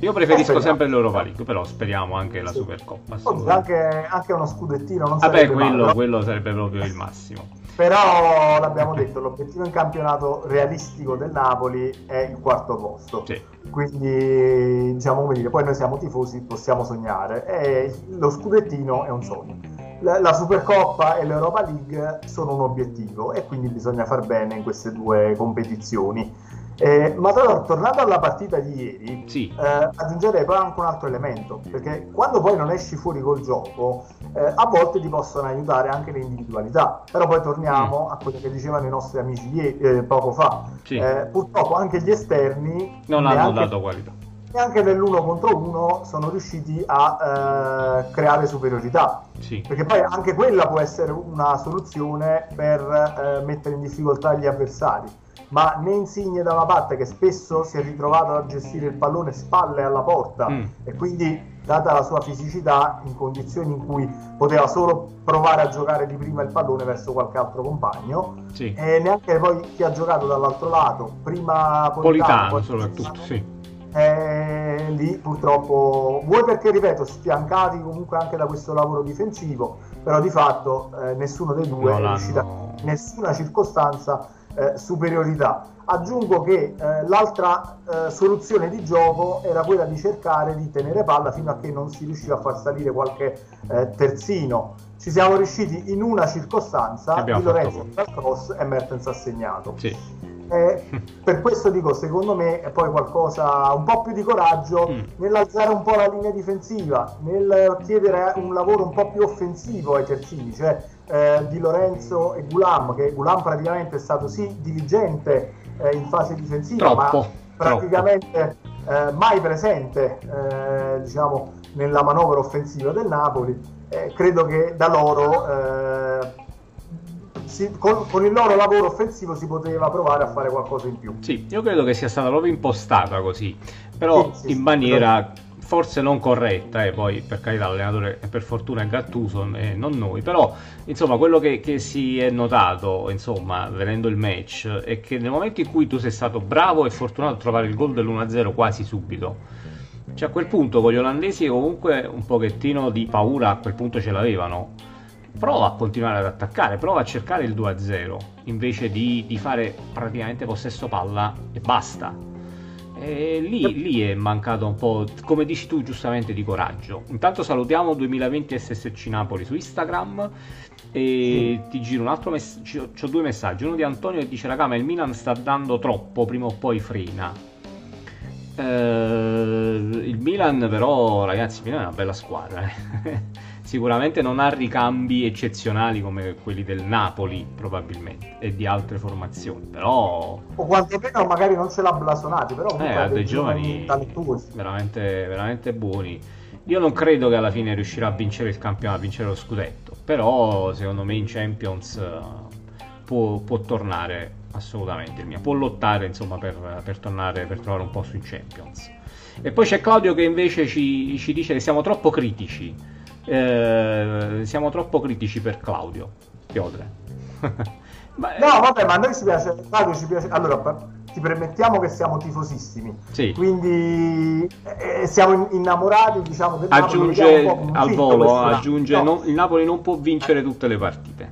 Io preferisco sempre l'Europa League, però speriamo anche la sì. Supercoppa. Anche, anche, uno scudettino non Vabbè, quello, male, quello sarebbe proprio il massimo. Però l'abbiamo detto, l'obiettivo in campionato realistico del Napoli è il quarto posto. Sì. Quindi, diciamo come dire, poi noi siamo tifosi, possiamo sognare. E lo scudettino è un sogno. La, la Supercoppa e l'Europa League sono un obiettivo e quindi bisogna far bene in queste due competizioni. Eh, ma però, tornando alla partita di ieri, sì. eh, aggiungerei poi anche un altro elemento, perché quando poi non esci fuori col gioco, eh, a volte ti possono aiutare anche le individualità. Però poi torniamo mm. a quello che dicevano i nostri amici ieri, eh, poco fa. Sì. Eh, purtroppo anche gli esterni non hanno dato qualità. Neanche nell'uno contro uno sono riusciti a eh, creare superiorità. Sì. Perché poi anche quella può essere una soluzione per mettere in difficoltà gli avversari ma né Insigne da una parte che spesso si è ritrovato a gestire il pallone spalle alla porta mm. e quindi data la sua fisicità in condizioni in cui poteva solo provare a giocare di prima il pallone verso qualche altro compagno sì. e neanche poi chi ha giocato dall'altro lato prima Politano, Politano soprattutto sì. Eh, lì purtroppo vuoi perché ripeto sfiancati comunque anche da questo lavoro difensivo però di fatto eh, nessuno dei due è riuscito in nessuna circostanza eh, superiorità. Aggiungo che eh, l'altra eh, soluzione di gioco era quella di cercare di tenere palla fino a che non si riusciva a far salire qualche eh, terzino. Ci siamo riusciti in una circostanza, Di Lorenzo cross e Mertens ha segnato. Sì. Eh, per questo dico, secondo me è poi qualcosa, un po' più di coraggio mm. nell'alzare un po' la linea difensiva, nel chiedere un lavoro un po' più offensivo ai terzini, cioè eh, di Lorenzo e Gulam, che Gulam praticamente è stato sì diligente eh, in fase difensiva, troppo, ma praticamente eh, mai presente eh, diciamo, nella manovra offensiva del Napoli. Eh, credo che da loro eh, si, con, con, il loro lavoro offensivo si poteva provare a fare qualcosa in più. Sì, io credo che sia stata proprio impostata così, però sì, sì, in maniera forse non corretta, e eh, poi per carità l'allenatore per fortuna è Gattuso e non noi, però insomma quello che, che, si è notato insomma vedendo il match è che nel momento in cui tu sei stato bravo e fortunato a trovare il gol dell'1-0 quasi subito, cioè a quel punto con gli olandesi comunque un pochettino di paura a quel punto ce l'avevano, prova a continuare ad attaccare, prova a cercare il 2-0 invece di, di fare praticamente possesso palla e basta e lì, lì, è mancato un po', come dici tu giustamente, di coraggio. Intanto salutiamo 2020 SSC Napoli su Instagram e ti giro un altro messaggio. Ho due messaggi. Uno di Antonio che dice: Raga, ma il Milan sta dando troppo, prima o poi frena. Eh, il Milan, però, ragazzi, il Milan è una bella squadra. Eh sicuramente non ha ricambi eccezionali come quelli del Napoli probabilmente e di altre formazioni però o quantomeno magari non ce l'ha blasonati però eh, ha dei giovani veramente, veramente buoni. Io non credo che alla fine riuscirà a vincere il campionato a vincere lo scudetto però secondo me in Champions eh, può, può tornare assolutamente il mio può lottare insomma per, per tornare per trovare un posto in Champions. E poi c'è Claudio che invece ci, ci dice che siamo troppo critici eh, siamo troppo critici per Claudio Piotre. [LAUGHS] ma, no, vabbè, ma a noi ci piace, Claudio ci piace. Allora, ti permettiamo che siamo tifosissimi, sì. quindi eh, siamo innamorati, diciamo, del aggiunge Napoli, al volo, aggiunge, no. non, il Napoli non può vincere tutte le partite.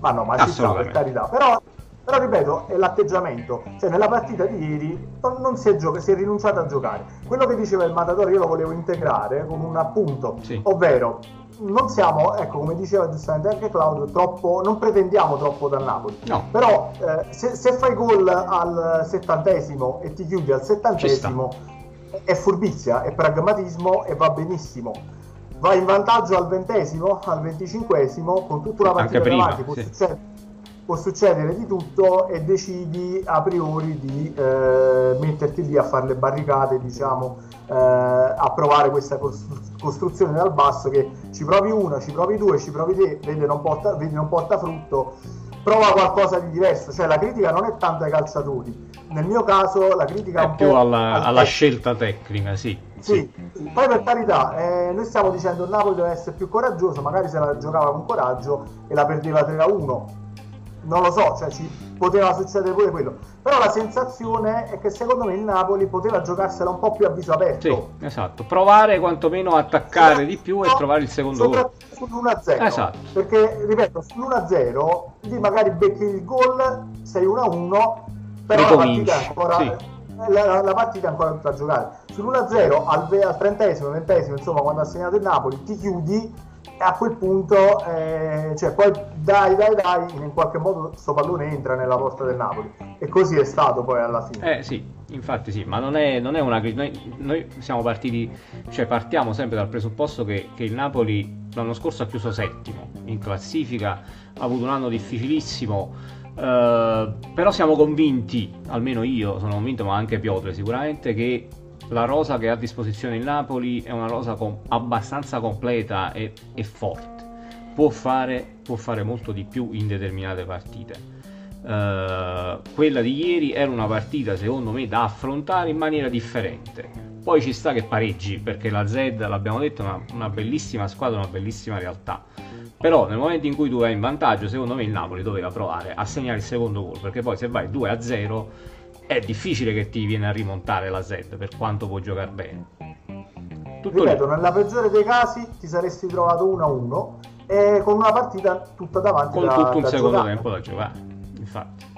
Ma no, ma ci sta per carità, però però ripeto, è l'atteggiamento. Cioè, nella partita di ieri non, si, è gioca- si, è rinunciato a giocare. Quello che diceva il Matador io lo volevo integrare con un appunto, sì. ovvero non siamo, ecco, come diceva giustamente anche Claudio, troppo, non pretendiamo troppo dal Napoli. No. Però eh, se, se, fai gol al settantesimo e ti chiudi al settantesimo è furbizia, è pragmatismo e va benissimo. Vai in vantaggio al ventesimo, al venticinquesimo, con tutta una partita davanti, può sì. succedere può succedere di tutto e decidi a priori di eh, metterti lì a fare le barricate, diciamo, eh, a provare questa costruzione dal basso che ci provi una, ci provi due, ci provi tre, vedi non porta, vedi non porta frutto, prova qualcosa di diverso, cioè la critica non è tanto ai calciatori, nel mio caso la critica è, più alla, alla scelta tecnica, sì. Sì, sì. poi per carità, eh, noi stiamo dicendo che il Napoli deve essere più coraggioso, magari se la giocava con coraggio e la perdeva 3 a 1 non lo so, cioè ci, poteva succedere pure quello. Però la sensazione è che secondo me il Napoli poteva giocarsela un po' più a viso aperto. Sì, esatto. Provare quantomeno a attaccare sì, di più e trovare il secondo gol. sull'1-0. Esatto. Perché, ripeto, sull'1-0 lì magari becchi il gol, sei 1-1, però Ricominci. la partita è ancora... Sì. La, la, partita è ancora tutta da giocare sull'1-0 al, al trentesimo, ventesimo, insomma, quando ha segnato il Napoli, ti chiudi a quel punto, eh, cioè, poi dai, dai, dai, in qualche modo questo pallone entra nella porta del Napoli. E così è stato poi alla fine. Eh sì, infatti sì, ma non è, non è una noi, noi siamo partiti, cioè partiamo sempre dal presupposto che, che il Napoli l'anno scorso ha chiuso settimo in classifica, ha avuto un anno difficilissimo. Uh, però siamo convinti, almeno io sono convinto, ma anche Piotre sicuramente, che la rosa che ha a disposizione il Napoli è una rosa com- abbastanza completa e, e forte. Può fare, può fare, molto di più in determinate partite. Uh, quella di ieri era una partita secondo me da affrontare in maniera differente. Poi ci sta che pareggi perché la Z, l'abbiamo detto, è una, una bellissima squadra, una bellissima realtà. Però nel momento in cui tu vai in vantaggio, secondo me il Napoli doveva provare a segnare il secondo gol perché poi se vai 2 a 0 è difficile che ti viene a rimontare la Z per quanto può giocare bene. Tutto Ripeto, lì. nella peggiore dei casi ti saresti trovato 1-1 e con una partita tutta davanti con da, tutto un da secondo giocare. tempo da giocare. Infatti.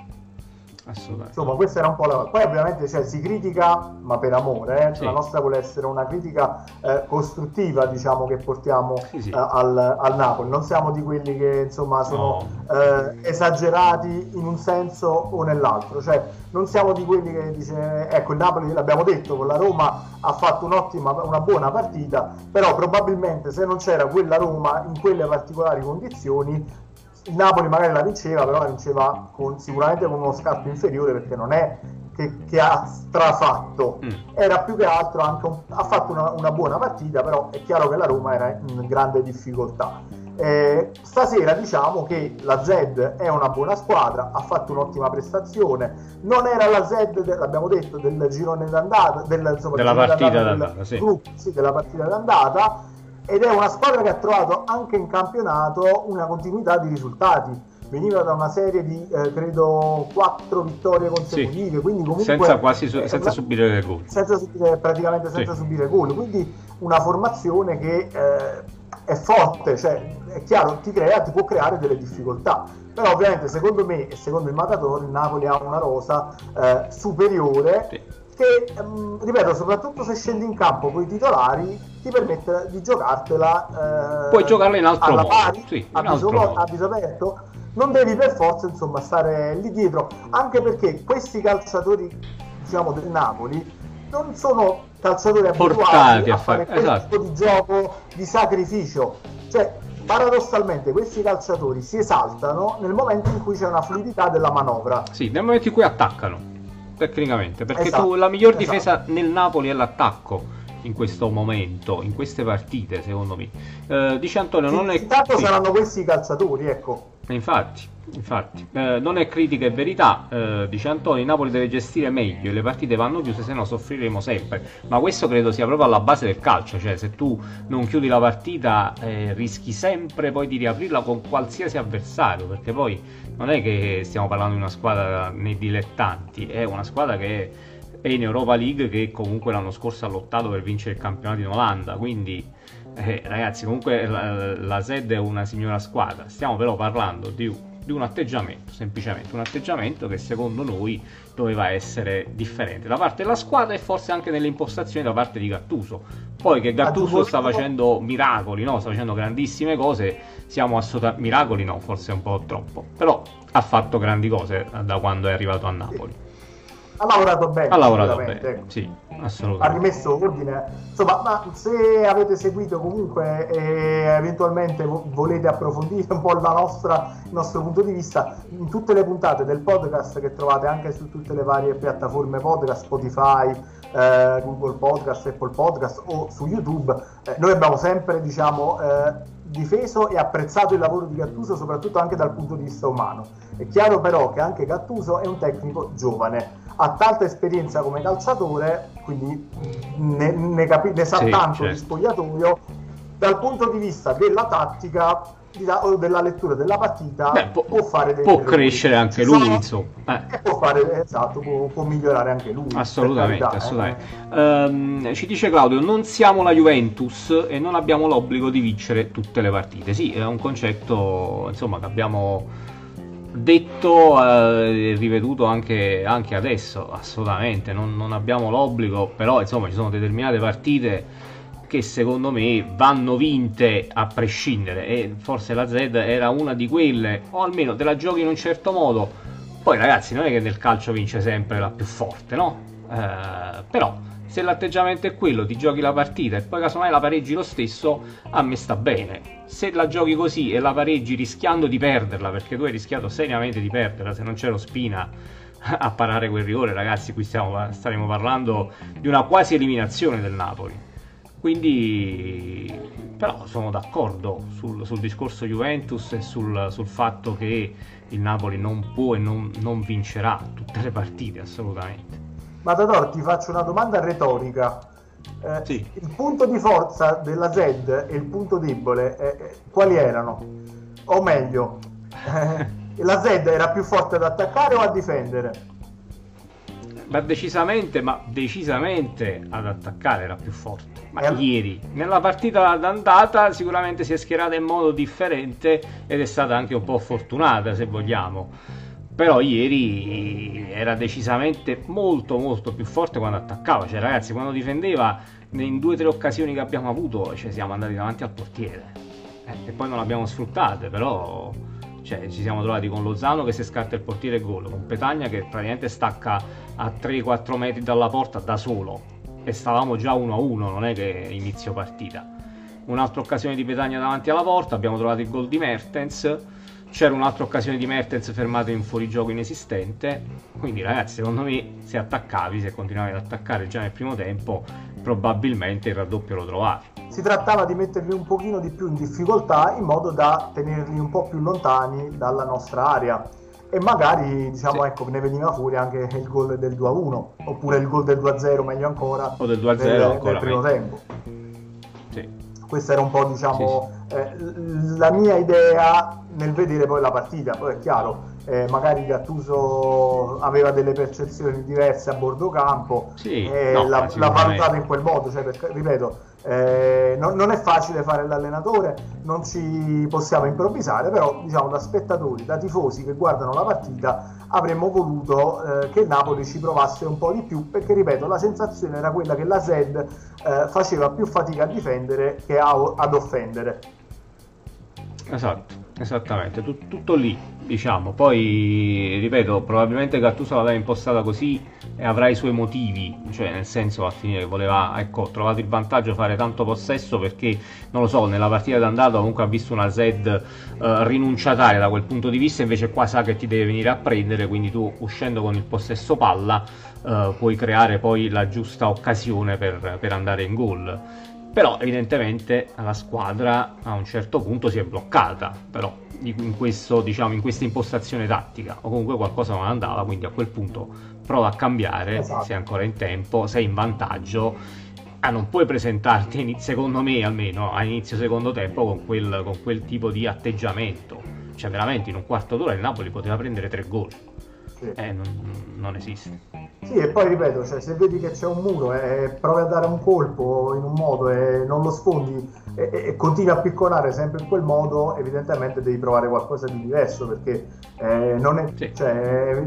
Assolutamente. Insomma, questa era un po' la. Poi, ovviamente, cioè, si critica, ma per amore. Eh? Sì. La nostra vuole essere una critica eh, costruttiva, diciamo, che portiamo sì, sì. Eh, al, al, Napoli. Non siamo di quelli che insomma sono no. eh, esagerati in un senso o nell'altro. Cioè, non siamo di quelli che dice, ecco, il Napoli l'abbiamo detto con la Roma ha fatto un'ottima, una buona partita, però probabilmente se non c'era quella Roma in quelle particolari condizioni il Napoli magari la vinceva, però la vinceva con, sicuramente con uno scarto inferiore perché non è che, che ha strafatto, mm. era più che altro anche un, ha fatto una, una, buona partita, però è chiaro che la Roma era in grande difficoltà. Eh, stasera diciamo che la Z è una buona squadra, ha fatto un'ottima prestazione, non era la Z, de, l'abbiamo detto, del girone d'andata, del, insomma, della partita d'andata, sì. Gruppo, sì, della partita d'andata ed è una squadra che ha trovato anche in campionato una continuità di risultati. Veniva da una serie di eh, credo quattro vittorie consecutive, sì. quindi comunque senza quasi su- senza subire gol. Senza subire, praticamente senza sì. subire gol. Quindi una formazione che eh, è forte, cioè è chiaro, ti crea, ti può creare delle difficoltà. Però ovviamente secondo me e secondo il Matatore il Napoli ha una rosa eh, superiore. Sì che, ehm, ripeto, soprattutto se scendi in campo con i titolari, ti permette di giocartela. Eh, Puoi giocarla in altro modo, pari, sì, a, viso, a viso aperto. Non devi per forza insomma stare lì dietro, anche perché questi calciatori diciamo del Napoli non sono calciatori abituati a fare quel esatto. tipo di gioco di sacrificio. Cioè, paradossalmente questi calciatori si esaltano nel momento in cui c'è una fluidità della manovra. Sì, nel momento in cui attaccano tecnicamente, perché esatto, tu, la miglior esatto. difesa nel Napoli è l'attacco in questo momento, in queste partite, secondo me. Eh, dice Antonio, sì, non è... Intanto saranno questi i calciatori, ecco. Infatti, infatti. Eh, non è critica e verità, eh, dice Antonio, Napoli deve gestire meglio, le partite vanno chiuse, se no soffriremo sempre. Ma questo credo sia proprio alla base del calcio, cioè se tu non chiudi la partita eh, rischi sempre poi di riaprirla con qualsiasi avversario, perché poi non è che stiamo parlando di una squadra nei dilettanti, è una squadra che è in Europa League che comunque l'anno scorso ha lottato per vincere il campionato in Olanda, quindi eh, ragazzi, comunque la, la SED è una signora squadra. Stiamo però parlando di, di, un atteggiamento, semplicemente un atteggiamento che secondo noi doveva essere differente da parte della squadra e forse anche nelle impostazioni da parte di Gattuso. Poi che Gattuso sta facendo miracoli, no? sta facendo grandissime cose, siamo assolutamente miracoli, no, forse un po' troppo, però ha fatto grandi cose da quando è arrivato a Napoli ha lavorato bene. Ha lavorato bene, ecco. sì, assolutamente. Ha rimesso ordine. Insomma, ma se avete seguito comunque e eventualmente volete approfondire un po' nostra, il nostro punto di vista, in tutte le puntate del podcast che trovate anche su tutte le varie piattaforme podcast, Spotify, eh, Google Podcast, Apple Podcast o su YouTube, eh, noi abbiamo sempre, diciamo, eh, difeso e apprezzato il lavoro di Gattuso soprattutto anche dal punto di vista umano. È chiaro però che anche Gattuso è un tecnico giovane, ha tanta esperienza come calciatore, quindi ne, ne, capi- ne sa sì, tanto certo. di spogliatoio. Dal punto di vista della tattica o della lettura della partita Beh, può, può, fare dei può crescere anche lui sono, insomma eh. può fare esatto può, può, migliorare anche lui assolutamente, carità, assolutamente. Eh. Um, ci dice Claudio non siamo la Juventus e non abbiamo l'obbligo di vincere tutte le partite sì è un concetto insomma che abbiamo detto e eh, riveduto anche, anche, adesso assolutamente non, non abbiamo l'obbligo però insomma ci sono determinate partite che secondo me vanno vinte a prescindere e forse la Z era una di quelle o almeno te la giochi in un certo modo. Poi ragazzi non è che nel calcio vince sempre la più forte no? Eh, però se l'atteggiamento è quello ti giochi la partita e poi casomai la pareggi lo stesso a me sta bene. Se la giochi così e la pareggi rischiando di perderla perché tu hai rischiato seriamente di perderla se non c'è lo Spina a parare quel rigore ragazzi qui stiamo, staremo parlando di una quasi eliminazione del Napoli quindi, però sono d'accordo sul, sul discorso Juventus e sul, sul, fatto che il Napoli non può e non, non vincerà tutte le partite, assolutamente. Matador, ti faccio una domanda retorica. Eh, sì. Il punto di forza della Z e il punto debole eh, eh quali erano? O meglio, [LAUGHS] eh, la Z era più forte ad attaccare o a difendere? Ma decisamente, ma decisamente ad attaccare era più forte. Ma eh. ieri, nella partita d'andata, sicuramente si è schierata in modo differente ed è stata anche un po' fortunata, se vogliamo. Però ieri era decisamente molto molto più forte quando attaccava. Cioè, ragazzi, quando difendeva in due o tre occasioni che abbiamo avuto, cioè, siamo andati davanti al portiere. Eh, e poi non l'abbiamo sfruttate, però cioè, ci siamo trovati con Lozano che si scarta il portiere e gol, con Petagna che praticamente stacca a 3-4 metri dalla porta da solo e stavamo già 1-1, non è che inizio partita. Un'altra occasione di Petagna davanti alla porta, abbiamo trovato il gol di Mertens, c'era un'altra occasione di Mertens fermato in fuorigioco inesistente, quindi ragazzi secondo me se attaccavi, se continuavi ad attaccare già nel primo tempo, probabilmente il raddoppio lo trovavi si trattava di metterli un pochino di più in difficoltà in modo da tenerli un po' più lontani dalla nostra area e magari diciamo sì. ecco ne veniva fuori anche il gol del 2-1 oppure il gol del 2-0 meglio ancora o del 2-0 del, ancora del primo tempo. Questa era un po' diciamo sì, eh, la mia idea nel vedere poi la partita. Poi è chiaro eh, magari Gattuso aveva delle percezioni diverse a bordo campo sì, e no, l'ha, l'ha valutata in quel modo. Cioè, perché, ripeto eh, non, non, è facile fare l'allenatore, non ci possiamo improvvisare, però diciamo da spettatori, da tifosi che guardano la partita avremmo voluto eh, che il Napoli ci provasse un po' di più perché ripeto la sensazione era quella che la Zed eh, faceva più fatica a difendere che a, ad offendere. Esatto, esattamente, Tut- tutto lì diciamo. Poi, ripeto, probabilmente Gattuso l'aveva impostata così e avrà i suoi motivi, cioè nel senso a finire che voleva, ecco, trovato il vantaggio fare tanto possesso perché, non lo so, nella partita d'andata comunque ha visto una Zed eh, rinunciataria da quel punto di vista, invece qua sa che ti deve venire a prendere, quindi tu uscendo con il possesso palla eh, puoi creare poi la giusta occasione per, per andare in gol però evidentemente la squadra a un certo punto si è bloccata. Però in, questo, diciamo, in questa impostazione tattica. O comunque qualcosa non andava quindi a quel punto prova a cambiare esatto. sei ancora in tempo sei in vantaggio. Ah, non puoi presentarti secondo me almeno a inizio secondo tempo con quel, con quel tipo di atteggiamento. Cioè veramente in un quarto d'ora il Napoli poteva prendere tre gol. Sì. eh, non, non esiste sì, e poi ripeto, cioè, se vedi che c'è un muro e provi a dare un colpo in un modo e non lo sfondi e, e, continui a picconare sempre in quel modo, evidentemente devi provare qualcosa di diverso perché eh, non è... Sì. Cioè,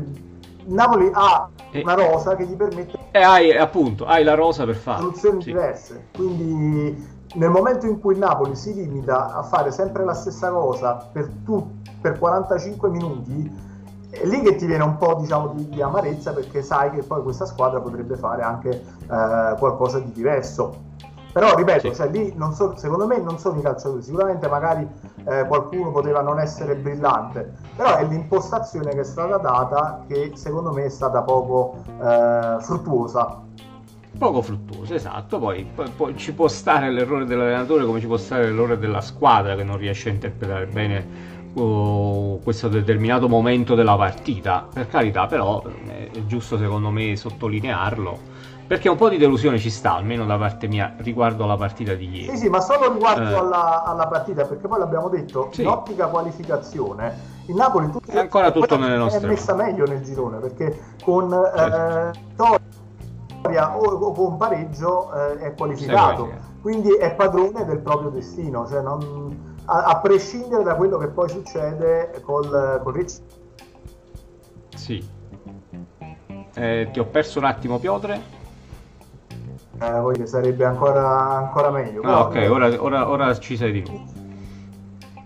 Napoli ha una rosa che gli permette... E hai, appunto, hai la rosa per fare. Soluzioni sì. diverse. Quindi nel momento in cui Napoli si limita a fare sempre la stessa cosa per, tu, per 45 minuti è lì che ti viene un po' diciamo, di, di, amarezza perché sai che poi questa squadra potrebbe fare anche eh, qualcosa di diverso. Però ripeto, sì. cioè, lì so, secondo me non sono i calciatori, sicuramente magari eh, qualcuno poteva non essere brillante, però è l'impostazione che è stata data che secondo me è stata poco eh, fruttuosa. Poco fruttuosa, esatto, poi, poi, poi ci può stare l'errore dell'allenatore come ci può stare l'errore della squadra che non riesce a interpretare bene questo determinato momento della partita. Per carità, però è giusto secondo me sottolinearlo Perché un po' di delusione ci sta, almeno da parte mia, riguardo alla partita di ieri. Sì, sì, ma solo riguardo Eh. alla, alla partita, perché poi l'abbiamo detto, Sì. in ottica qualificazione, il Napoli tutto- È ancora tutto poi nelle nostre è messa meglio nel girone, perché con Certo. eh, vittoria o, o con pareggio eh, è qualificato. quindi è padrone del proprio destino, cioè non- a, a prescindere da quello che poi succede col, col Ricci. Sì. Eh, ti ho perso un attimo, Piotre. Eh, poi che sarebbe ancora, ancora meglio. Ah, ok, ora, ora- ora ci sei di nuovo.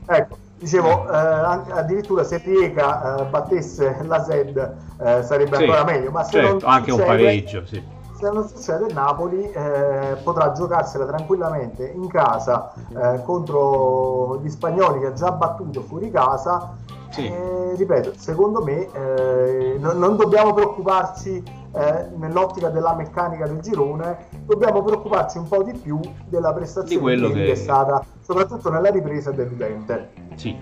Ecco, dicevo, eh, addirittura se Riega eh, battesse la SED eh, sarebbe Sì, ancora meglio, ma se certo, non anche un pareggio, sì. Se non succede, il Napoli eh, potrà giocarsela tranquillamente in casa eh, contro gli spagnoli che ha già battuto fuori casa. Sì. E, ripeto, secondo me eh, non, non dobbiamo preoccuparci eh, nell'ottica della meccanica del girone, dobbiamo preoccuparci un po' di più della prestazione Di che- che è stata, soprattutto nella ripresa deludente. Sì.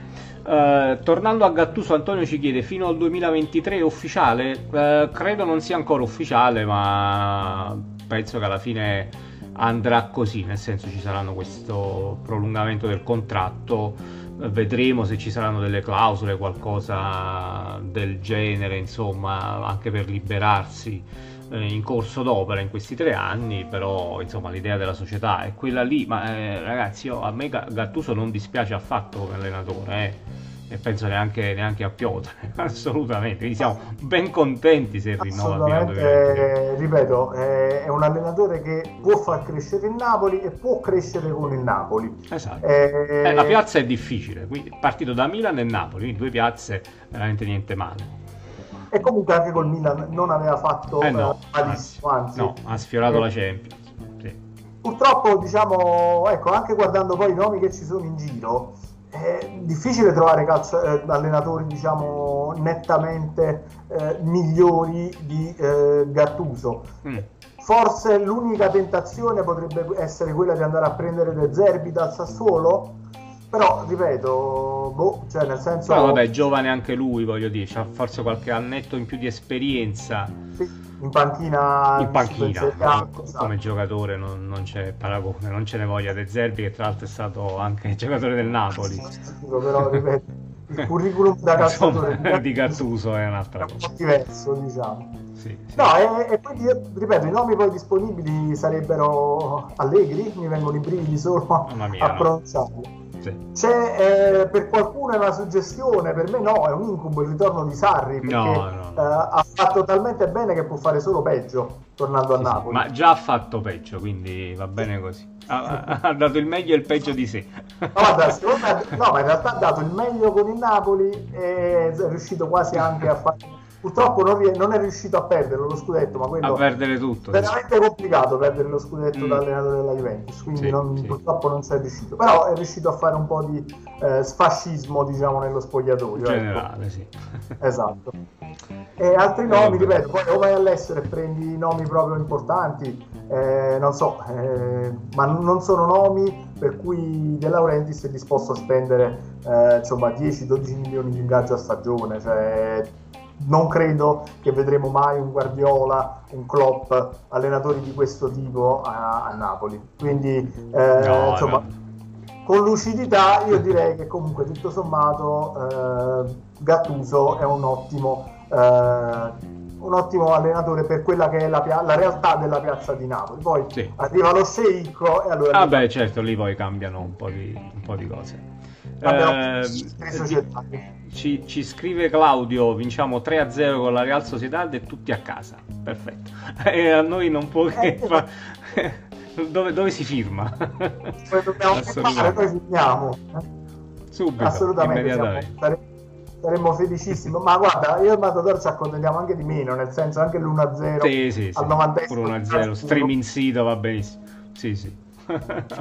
Eh, tornando a Gattuso, Antonio ci chiede: fino al 2023 è ufficiale? Eh, credo non sia ancora ufficiale, ma penso che alla fine andrà così. Nel senso, ci saranno questo prolungamento del contratto. Vedremo se ci saranno delle clausole, qualcosa del genere, insomma, anche per liberarsi eh, in corso d'opera in questi tre anni, però insomma l'idea della società è quella lì, ma eh, ragazzi io- a me Ga- Gattuso non dispiace affatto come allenatore eh, e penso neanche, neanche a Piotre, [LAUGHS] assolutamente, quindi siamo ben contenti se rinnova fino al 2023. Assolutamente, ripeto, è, è un allenatore che può far crescere il Napoli e può crescere con il Napoli. Esatto. Eh, Eh, la piazza è difficile, quindi partito da Milan e Napoli, quindi due piazze veramente niente male. E comunque anche col Milan non aveva fatto Eh no, eh, malissimo, anzi, no, ha sfiorato Eh, la Champions. Sì. Purtroppo, diciamo, ecco, anche guardando poi i nomi che ci sono in giro, è difficile trovare calcio- eh, allenatori, diciamo, nettamente eh, migliori di eh, Gattuso. Mm. Forse l'unica tentazione potrebbe essere quella di andare a prendere De Zerbi dal Sassuolo, però, ripeto, boh, cioè nel senso... Però vabbè, giovane anche lui, voglio dire, c'ha forse qualche annetto in più di esperienza. sì, in panchina... in panchina in Serie A, co- esatto. come giocatore non, non c'è paragone, non ce ne voglia De Zerbi che tra l'altro è stato anche [LAUGHS] giocatore del Napoli. Dico, però, ripeto, il curriculum da [LAUGHS] calciatore Insomma, [LAUGHS] di Gattuso è un'altra è un cosa. po' diverso, diciamo. Sì, sì. No, e, e quindi, ripeto, i nomi poi disponibili sarebbero Allegri, mi vengono i brividi solo a, mia, a no. Sì. C'è eh, per qualcuno è una suggestione, per me no, è un incubo il ritorno di Sarri perché No, no. eh, ha fatto talmente bene che può fare solo peggio tornando a Sì, sì, Napoli. ma già ha fatto peggio, quindi va bene così. Ha, ha- dato il meglio e il peggio di sé. No, guarda, me- no, ma in realtà ha dato il meglio con il Napoli e è riuscito quasi anche a fare. Purtroppo non, rie- non è riuscito a perderlo lo scudetto, ma A quello perdere tutto. è sì. veramente complicato perdere lo scudetto Mm. da allenatore della Juventus, quindi Sì, non- sì. purtroppo non ci è riuscito. Però è riuscito a fare un po' di eh, sfascismo, diciamo, nello spogliatoio. ecco. generale, sì. [LAUGHS] Esatto. E altri nomi, ripeto, poi o vai all'estero e prendi nomi proprio importanti, eh, non so, eh, ma non sono nomi per cui De Laurentiis è disposto a spendere eh, insomma 10-12 milioni di ingaggio a stagione, cioè non credo che vedremo mai un Guardiola, un Klopp, allenatori di questo tipo a, a Napoli. Quindi, eh, No, insomma, no. con lucidità io direi che comunque tutto sommato eh, Gattuso è un ottimo, eh, un ottimo allenatore per quella che è la, pia- la realtà della piazza di Napoli. Poi Sì. arriva lo sceicco e allora Ah beh, certo, lì poi cambiano un po' di, un po' di cose. Eh, ci, ci scrive Claudio, vinciamo 3-0 con la Real Sociedad e tutti a casa. Perfetto. [LAUGHS] E a noi non può che Eh, fa... [LAUGHS] dove, dove si firma? Poi dobbiamo firmare, poi firmiamo. Subito, Assolutamente, siamo- saremmo felicissimi. Ma guarda, io e Matador ci accontentiamo anche di meno, nel senso anche l'1-0 Sì, sì, sì. al 90 Pure 1-0, streaming sito va benissimo. Sì, sì.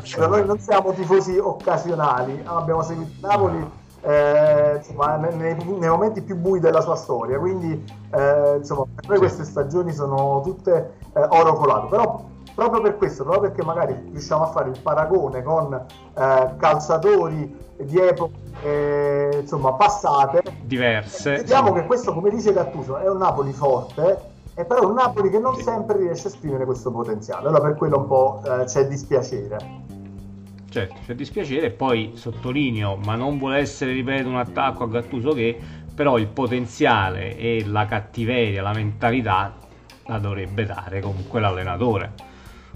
Cioè, noi non siamo tifosi occasionali, abbiamo seguito Napoli eh, insomma, nei, nei- momenti più bui della sua storia, quindi eh, insomma, per noi queste stagioni sono tutte eh, oro colato, però proprio per questo, proprio perché magari riusciamo a fare il paragone con eh, calciatori di epoche eh, insomma, passate, Diverse. vediamo che questo, come dice Gattuso, è un Napoli forte E però un Napoli che non sempre riesce a esprimere questo potenziale, allora per quello un po' eh, c'è dispiacere. Certo, c'è dispiacere e poi sottolineo, ma non vuole essere, ripeto, un attacco a Gattuso che però il potenziale e la cattiveria, la mentalità la dovrebbe dare comunque l'allenatore.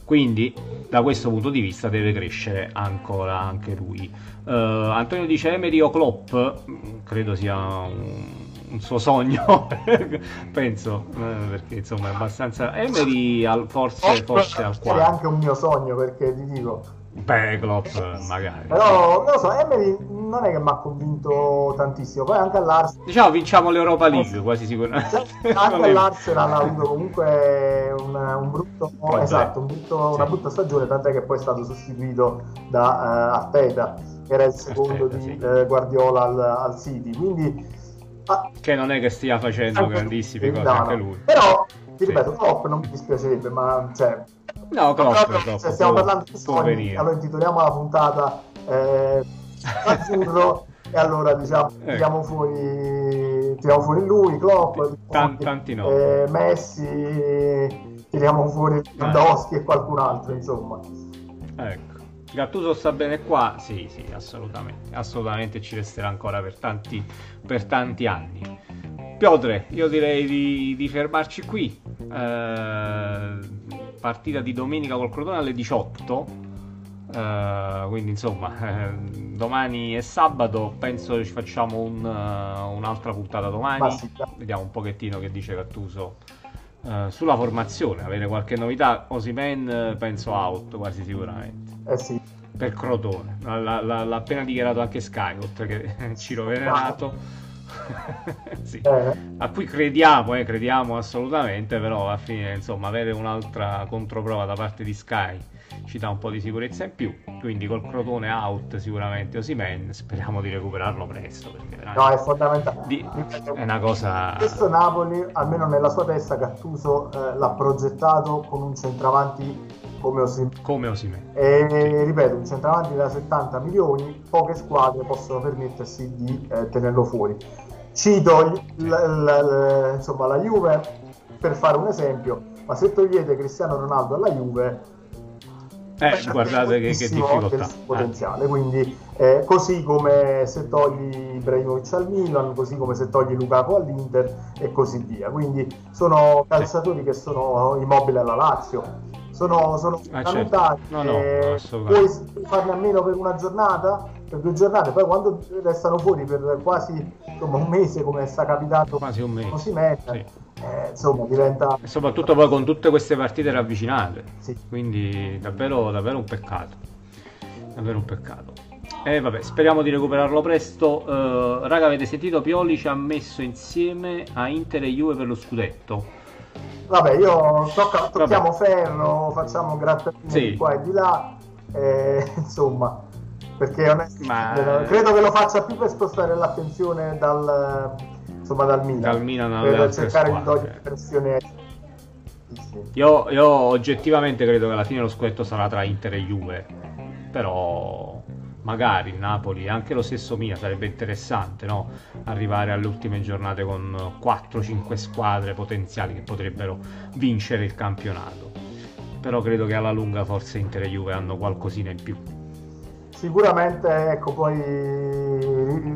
Quindi da questo punto di vista deve crescere ancora anche lui. Uh, Antonio dice Emery o Klopp, credo sia un, un suo sogno, [LAUGHS] penso, eh, perché insomma è abbastanza... Emery al, forse, forse al quale. È anche un mio sogno perché ti dico Beh, Klopp magari. Però, non lo so, Emery non è che mi ha convinto tantissimo. Poi anche all'Arsenal... Diciamo, vinciamo l'Europa League, quasi sicuramente. Anche all'Arsenal ha avuto comunque un, un brutto... [LAUGHS] Oh, esatto, un brutto, sì. una brutta stagione, tant'è che poi è stato sostituito da uh, Arteta, che era il secondo Arteta, di sì. uh, Guardiola al, al, City. Quindi... Ah, che non è che stia facendo grandissime cose anche lui. Però, ti ripeto, Klopp non mi dispiacerebbe, ma... Cioè, No, troppo, troppo, se stiamo parlando di sogni, allora intitoliamo la puntata eh, Azzurro [LAUGHS] e allora diciamo ecco. tiriamo fuori tiriamo fuori lui, Klopp, Tant, tanti no. Eh, Messi, tiriamo fuori Lewandowski e qualcun altro, insomma. Ecco. Gattuso sta bene qua? Sì, sì, assolutamente. Assolutamente ci resterà ancora per tanti, per tanti anni. Piotre, io direi di, di fermarci qui. Eh, partita di domenica col Crotone alle 18. Uh, quindi insomma, eh, domani è sabato. Penso ci facciamo un, uh, un'altra puntata domani. Vediamo un pochettino che dice Cattuso uh, sulla formazione. Avere qualche novità. Osimen penso out quasi sicuramente. Eh sì. Per Crotone, l'ha, l'ha, l'ha appena dichiarato anche Sky, oltre che [LAUGHS] Ciro Venerato. [LAUGHS] sì. eh. A cui crediamo, eh, crediamo assolutamente, però alla fine insomma avere un'altra controprova da parte di Sky ci dà un po' di sicurezza in più. Quindi col Crotone out sicuramente Osimen, speriamo di recuperarlo presto. No, è fondamentale. Di... è una cosa. Questo Napoli, almeno nella sua testa, Gattuso eh, l'ha progettato con un centravanti come Osimhen. Come Osimhen. E sì. ripeto, un centravanti da 70 milioni, poche squadre possono permettersi di eh, tenerlo fuori. Cito l- l- l- insomma, la Juve per fare un esempio, ma se togliete Cristiano Ronaldo alla Juve eh, guardate che, che difficoltà potenziale eh. quindi eh, così come se togli Ibrahimovic al Milan così come se togli Lukaku all'Inter e così via quindi sono calciatori che sono immobili alla Lazio sono, sono ah, certo. no, no, eh, puoi farne a meno per una giornata per due giornate poi quando restano fuori per quasi insomma, un mese come sta capitato quasi un mese si mette sì eh, insomma diventa... E soprattutto poi con tutte queste partite ravvicinate, sì. quindi davvero, davvero un peccato, davvero un peccato. E vabbè, speriamo di recuperarlo presto. Uh, raga, avete sentito Pioli ci ha messo insieme a Inter e Juve per lo scudetto. Vabbè, io tocca, tocchiamo vabbè. ferro, facciamo grattatini sì. di qua e di là, eh, [LAUGHS] insomma, perché onestamente Ma... credo che lo faccia più per spostare l'attenzione dal insomma dal Milan, dal Milan per cercare di togliere pressione io, io, oggettivamente credo che alla fine lo scudetto sarà tra Inter e Juve però magari il Napoli e anche lo stesso Milan sarebbe interessante no? arrivare alle ultime giornate con 4-5 squadre potenziali che potrebbero vincere il campionato però credo che alla lunga forse Inter e Juve hanno qualcosina in più Sicuramente, ecco, poi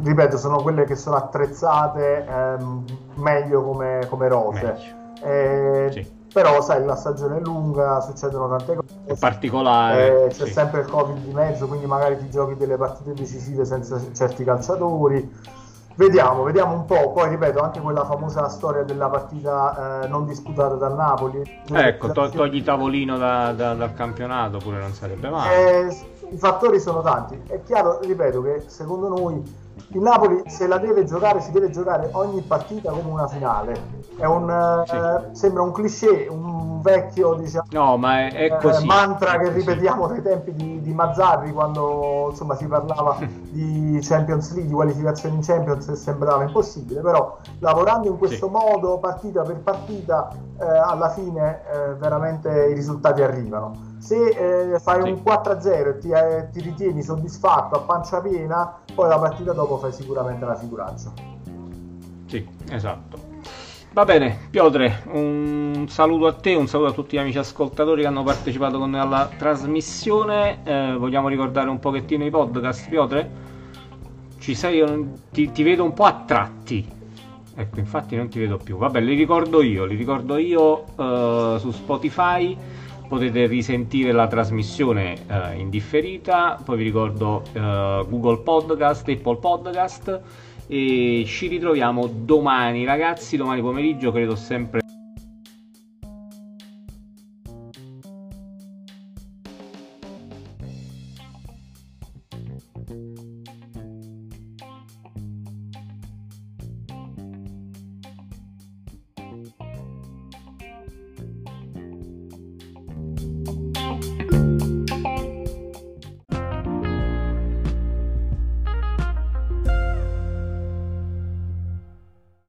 ripeto, sono quelle che sono attrezzate ehm, meglio come, come rose. Eh, sì. Però, sai, la stagione è lunga, succedono tante cose. È particolare. Eh, c'è sì. sempre il Covid di mezzo, quindi magari ti giochi delle partite decisive senza certi calciatori. Vediamo, vediamo un po'. Poi ripeto, anche quella famosa storia della partita eh, non disputata dal Napoli. Ecco, to- togli tavolino da, da, dal campionato pure non sarebbe male. Eh, I fattori sono tanti. È chiaro, ripeto, che secondo noi il Napoli se la deve giocare, si deve giocare ogni partita come una finale. È un, sì. eh, sembra un cliché, un vecchio diciamo, no, ma è, è eh, mantra che ripetiamo dai tempi di, di Mazzarri quando insomma, si parlava [LAUGHS] di Champions League, di qualificazioni in Champions e sembrava impossibile, però lavorando in questo sì. modo, partita per partita, eh, alla fine eh, veramente i risultati arrivano se eh, fai sì. un 4-0 e ti, eh, ti, ritieni soddisfatto a pancia piena, poi la partita dopo fai sicuramente la figuraccia. Sì, esatto. Va bene, Piotre, un saluto a te, un saluto a tutti gli amici ascoltatori che hanno partecipato con noi alla trasmissione. Eh, vogliamo ricordare un pochettino i podcast, Piotre? Ci sei, ti, ti vedo un po' a tratti. Ecco, infatti non ti vedo più. Vabbè, li ricordo io, li ricordo io uh, su Spotify. Potete risentire la trasmissione uh, in differita. Poi vi ricordo uh, Google Podcast, Apple Podcast e ci ritroviamo domani ragazzi, domani pomeriggio credo sempre